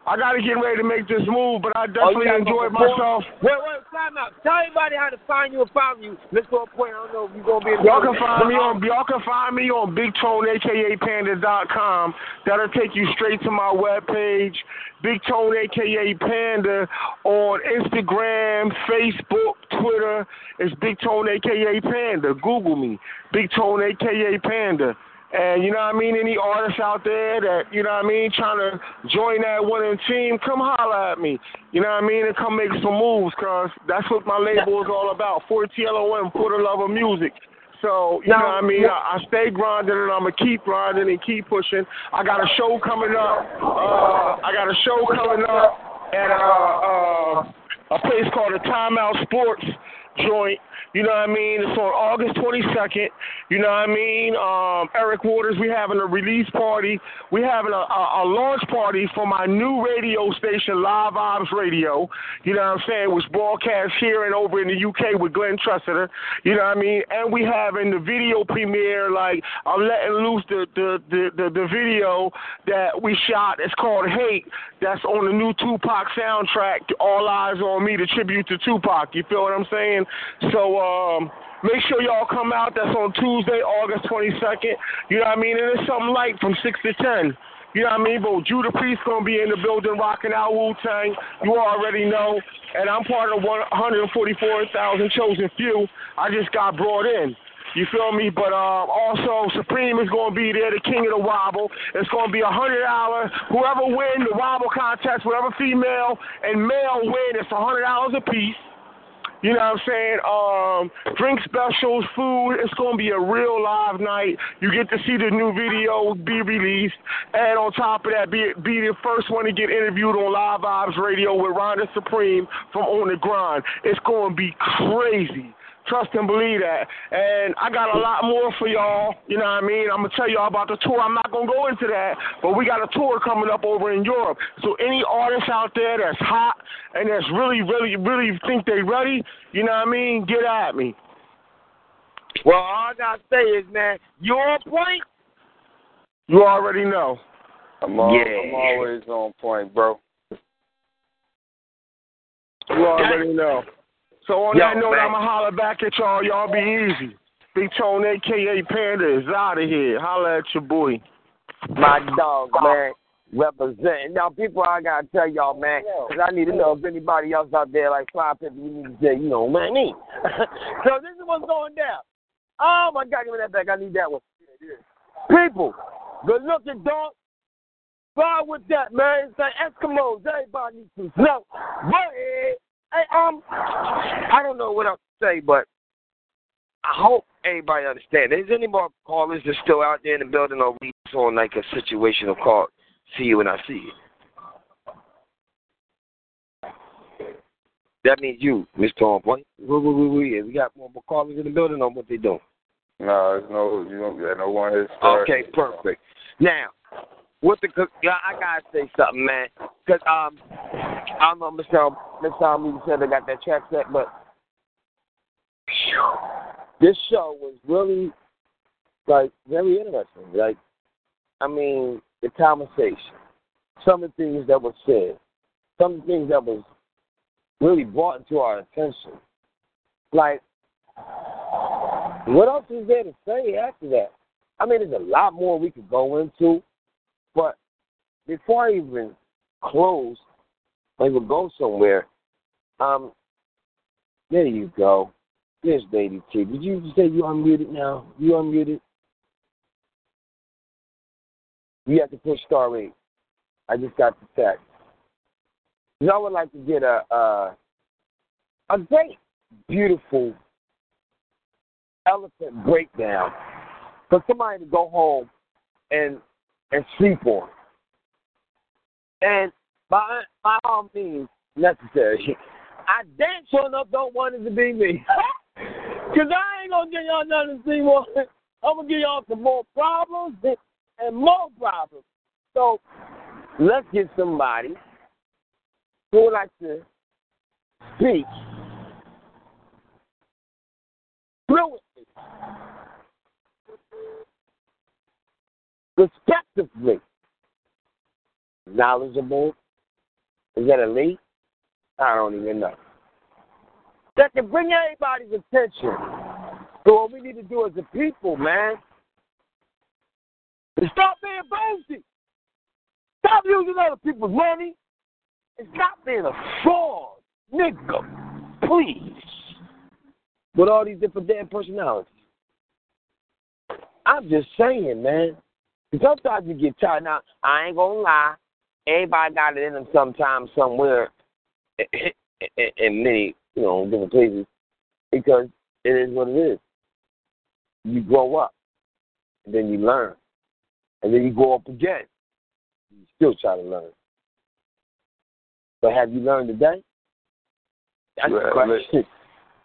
I got to get ready to make this move. But I oh, definitely Oh, gotta go enjoyed myself. Wait, wait, time out. Tell everybody how to find you and follow you. Let's go point. I don't know if you're gonna be. Y'all can find me on y'all can find me on Big Tone aka Panda.com. That'll take you straight to my webpage. Big Tone aka Panda on Instagram, Facebook, Twitter. It's Big Tone aka Panda. Google me. Big Tone aka Panda. And you know what I mean? Any artists out there that, you know what I mean, trying to join that winning team, come holler at me. You know what I mean? And come make some moves, cuz that's what my label is all about. 4TLOM, for the love of music. So, you know what I mean? I, I stay grinding and I'm going to keep grinding and keep pushing. I got a show coming up. Uh, I got a show coming up at uh, uh, a place called the Timeout Sports joint. You know what I mean? It's on August 22nd. You know what I mean? Um, Eric Waters, we having a release party. We having a, a, a launch party for my new radio station, Live Vibes Radio. You know what I'm saying? Which broadcasts here and over in the UK with Glenn Tressiter. You know what I mean? And we having the video premiere. Like I'm letting loose the the the, the, the video that we shot. It's called Hate. That's on the new Tupac soundtrack. All Eyez on Me, the tribute to Tupac. You feel what I'm saying? So um, make sure y'all come out. That's on Tuesday, August 22nd. You know what I mean? And it's something light from 6 to 10. You know what I mean? But Judah Priest gonna be in the building rocking out Wu Tang. You already know. And I'm part of 144,000 chosen few. I just got brought in. You feel me? But uh, also Supreme is gonna be there, the king of the wobble. It's gonna be a hundred dollar. Whoever win the wobble contest, whatever female and male win, it's a hundred dollars a piece. You know what I'm saying? Um, drink specials, food. It's gonna be a real live night. You get to see the new video be released, and on top of that, be be the first one to get interviewed on Live Vibes Radio with Rhonda Supreme from On the Grind. It's gonna be crazy. Trust and believe that. And I got a lot more for y'all. You know what I mean? I'm gonna tell y'all about the tour. I'm not gonna go into that, but we got a tour coming up over in Europe. So any artists out there that's hot and that's really, really, really think they ready, you know what I mean? Get at me. Well, all I gotta say is, man, you're on point. You already know. I'm, al- Yeah. I'm always on point, bro. You already know. So on Yo, that note, man. I'ma holler back at y'all. Y'all be easy. Big Tone, aka Panda, is out of here. Holla at your boy. My dog, man. Representing. Now, people, I gotta tell y'all, man, 'cause I need to know if anybody else out there like five people, you need to say, you know, man, me. so this is what's going down. Oh my God, give me that back. I need that one. People, good looking dog. Fly with that, man. It's like Eskimos. Everybody needs some snow. But, eh, hey, um, I don't know what else to say, but I hope everybody understands. Is any more callers that's still out there in the building, or we just on like a situational call? See you when I see you. That means you, Mr. On Point. We, we, we, we, we got more callers in the building, or what they doing? No, there's no, you don't get no one here. Okay, perfect. Now, what the cook? I gotta say something, man. Cause um, I don't know, Mr. Mr. Almeida said they got that check set, but this show was really like very interesting. Like, I mean, the conversation, some of the things that were said, some of the things that was really brought into our attention. Like, what else is there to say after that? I mean, there's a lot more we could go into, but before I even close, I will go somewhere. Um, there you go. There's Lady T. Did you say you unmuted now? You unmuted? You have to push star eight. I just got the text. I would like to get a a, a great, beautiful elephant breakdown for somebody to go home and and sleep on. And by by all means necessary. I damn sure enough don't want it to be me. Cause I ain't gonna get y'all nothing to see more. I'm gonna give y'all some more problems and more problems. So let's get somebody who would like to speak fluently, respectively, knowledgeable. Is that elite? I don't even know. that can bring everybody's attention. So what we need to do as a people, man, is stop being boasty. Stop using other people's money. And stop being a fraud, nigga. Please. With all these different damn personalities. I'm just saying, man. Sometimes you get tired. Now, I ain't gonna lie. Everybody got it in them sometime, somewhere, in many, you know, different places, because it is what it is. You grow up, and then you learn, and then you grow up again. You still try to learn. But have you learned today? That's you the have, question.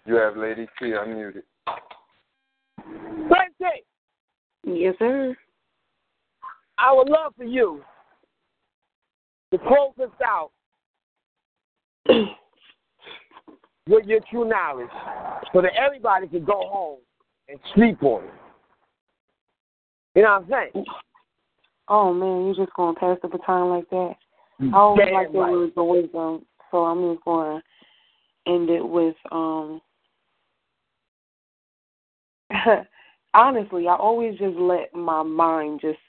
you have Lady T unmuted. Francie, Yes, sir. I would love for you to close us out with your true knowledge so that everybody can go home and sleep on it. You know what I'm saying? Oh man, you just gonna pass the baton like that? I always Damn like the right. words of wisdom, so I'm just gonna end it with um. honestly, I always just let my mind just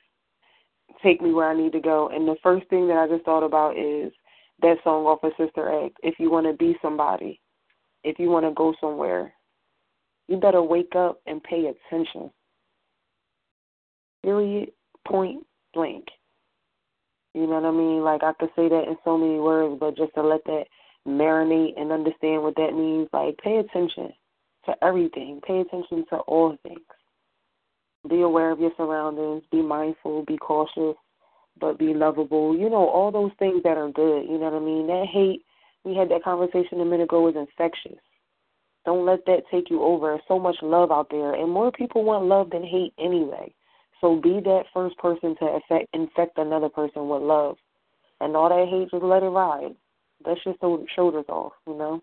take me where I need to go, and the first thing that I just thought about is that song off of Sister Act. If you want to be somebody, if you want to go somewhere, you better wake up and pay attention. Period. Point blank. You know what I mean? Like I could say that in so many words, but just to let that marinate and understand what that means, like pay attention to everything. Pay attention to all things. Be aware of your surroundings, be mindful, be cautious, but be lovable. You know, all those things that are good, you know what I mean? That hate, we had that conversation a minute ago, is infectious. Don't let that take you over. There's so much love out there, and more people want love than hate anyway. So be that first person to affect, infect another person with love. And all that hate, just let it ride. That's just the shoulders off, you know?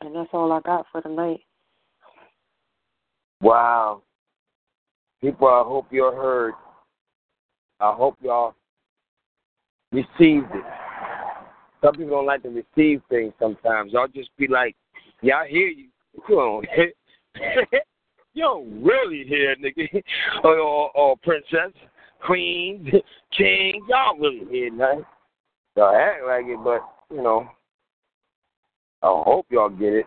And that's all I got for tonight. Wow. People, I hope you're heard. I hope y'all received it. Some people don't like to receive things sometimes. Y'all just be like, yeah, I hear you. You don't, you don't really hear, nigga. or, or, or princess, queen, king. Y'all really hear nothing. Y'all act like it, but, you know, I hope y'all get it.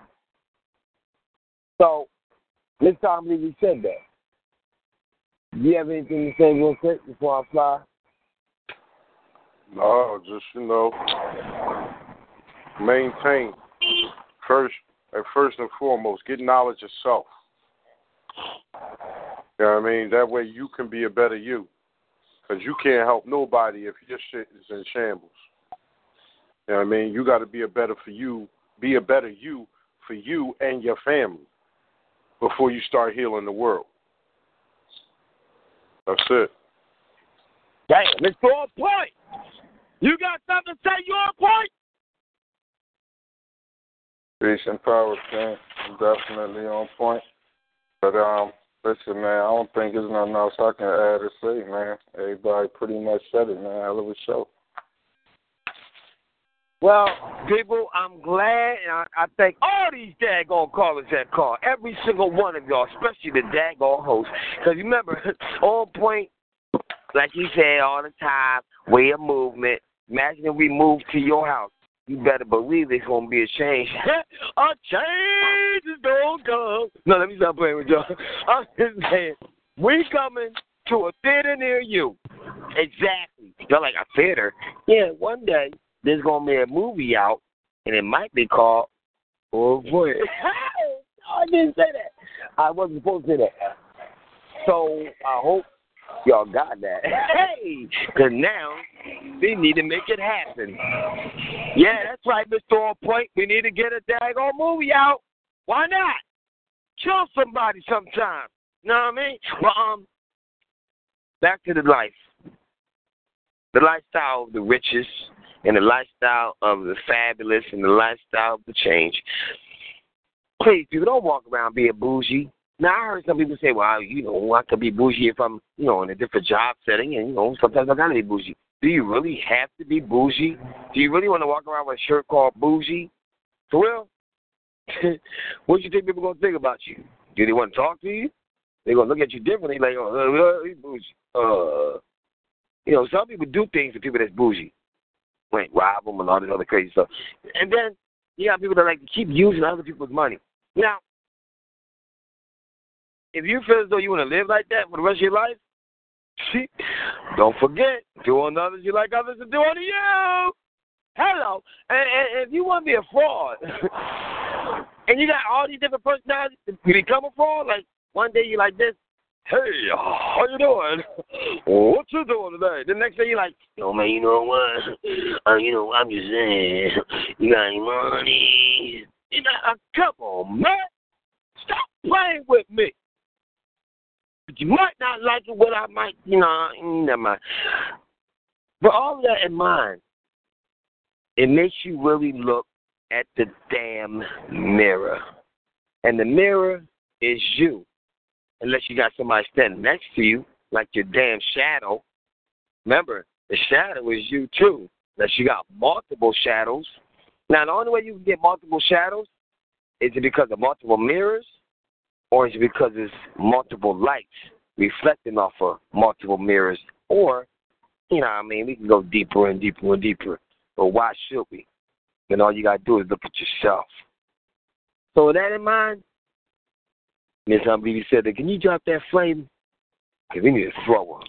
So, Miss Tomlin, you said that. Do you have anything to say real quick before I fly? No, just you know, maintain first. And first and foremost, get knowledge yourself. self. You know what I mean? That way you can be a better you. Because you can't help nobody if your shit is in shambles. You know what I mean? You got to be a better for you, be a better you for you and your family before you start healing the world. That's it. Damn, it's on point. You got something to say? You on point? Peace and power, King. I'm definitely on point. But um, listen, man, I don't think there's nothing else I can add or say, man. Everybody pretty much said it, man. Hell of a show. Well, people, I'm glad, and I, I thank all these daggone callers that call. Every single one of y'all, especially the daggone host. Because remember, on point, like you say all the time, way of movement. Imagine if we move to your house. You better believe it's going to be a change. a change is going to come. No, let me stop playing with y'all. I'm just saying, we coming to a theater near you. Exactly. You're like, a theater? Yeah, one day there's going to be a movie out, and it might be called, oh boy. I didn't say that. I wasn't supposed to say that. So I hope y'all got that. Hey, because now we need to make it happen. Yeah, that's right, Mr. On Point. We need to get a daggone movie out. Why not? Kill somebody sometime. You know what I mean? Well, um, back to the life. The lifestyle of the richest and the lifestyle of the fabulous and the lifestyle of the change. Please, people, don't walk around being bougie. Now, I heard some people say, well, you know, I could be bougie if I'm, you know, in a different job setting, and, you know, sometimes I gotta be bougie. Do you really have to be bougie? Do you really want to walk around with a shirt called bougie? For real? what do you think people gonna think about you? Do they want to talk to you? They gonna look at you differently, like, oh, uh, he's bougie. Uh, you know, some people do things to people that's bougie, like rob them and all this other crazy stuff. And then you got people that like to keep using other people's money. Now, if you feel as though you want to live like that for the rest of your life, don't forget, do unto others you like others to do unto you. Hello. And, and if you want to be a fraud, and you got all these different personalities, you become a fraud. Like one day you're like this, hey, how you doing? What you doing today? The next day you're like, yo man, you know what? Uh, you know, I'm just saying, you got any money? You know, come on, man. Stop playing with me. But you might not like it, what I might, you know, never mind. But all that in mind, it makes you really look at the damn mirror. And the mirror is you. Unless you got somebody standing next to you, like your damn shadow. Remember, the shadow is you too. Unless you got multiple shadows. Now, the only way you can get multiple shadows is it because of multiple mirrors, or is it because it's multiple lights reflecting off of multiple mirrors? Or, you know, I mean, we can go deeper and deeper and deeper. But why should we? Then all you gotta do is look at yourself. So with that in mind, Miss Unbelievy said that can you drop that flame? Cause we need to throw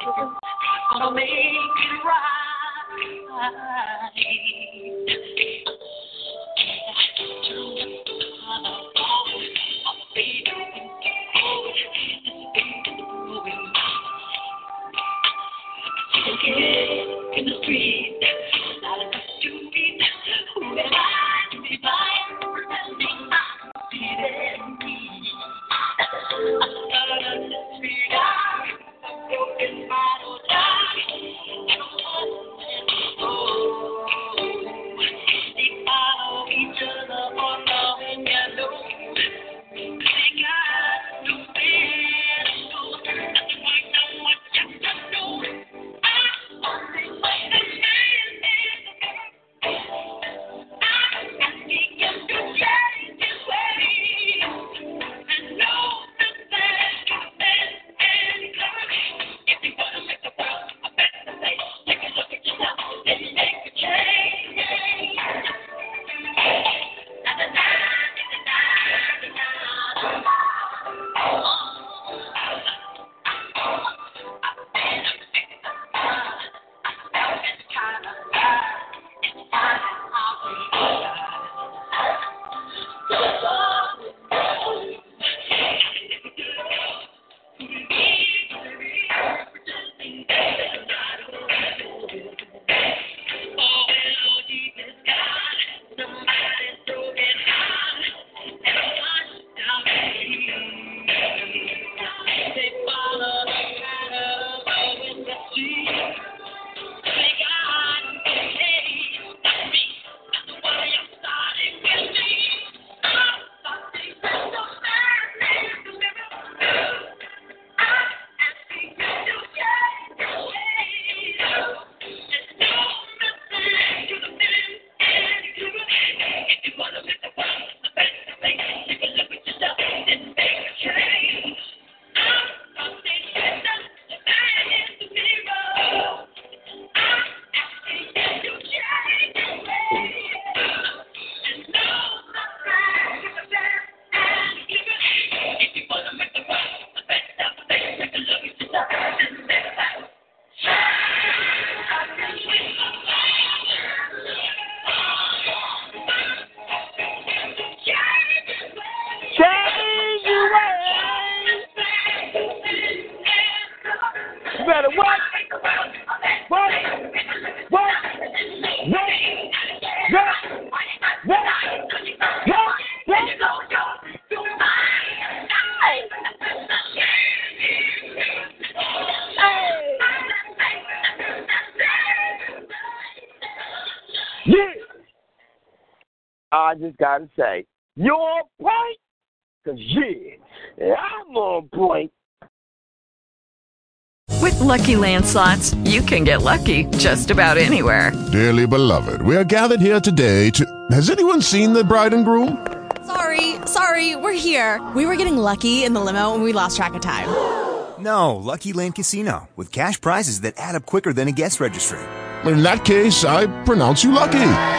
difference. Gonna make it right. In the street. I just gotta say, you're on point, cause yeah, I'm on point. With Lucky Land slots, you can get lucky just about anywhere. Dearly beloved, we are gathered here today to. Has anyone seen the bride and groom? Sorry, sorry, we're here. We were getting lucky in the limo and we lost track of time. No, Lucky Land Casino, with cash prizes that add up quicker than a guest registry. In that case, I pronounce you lucky.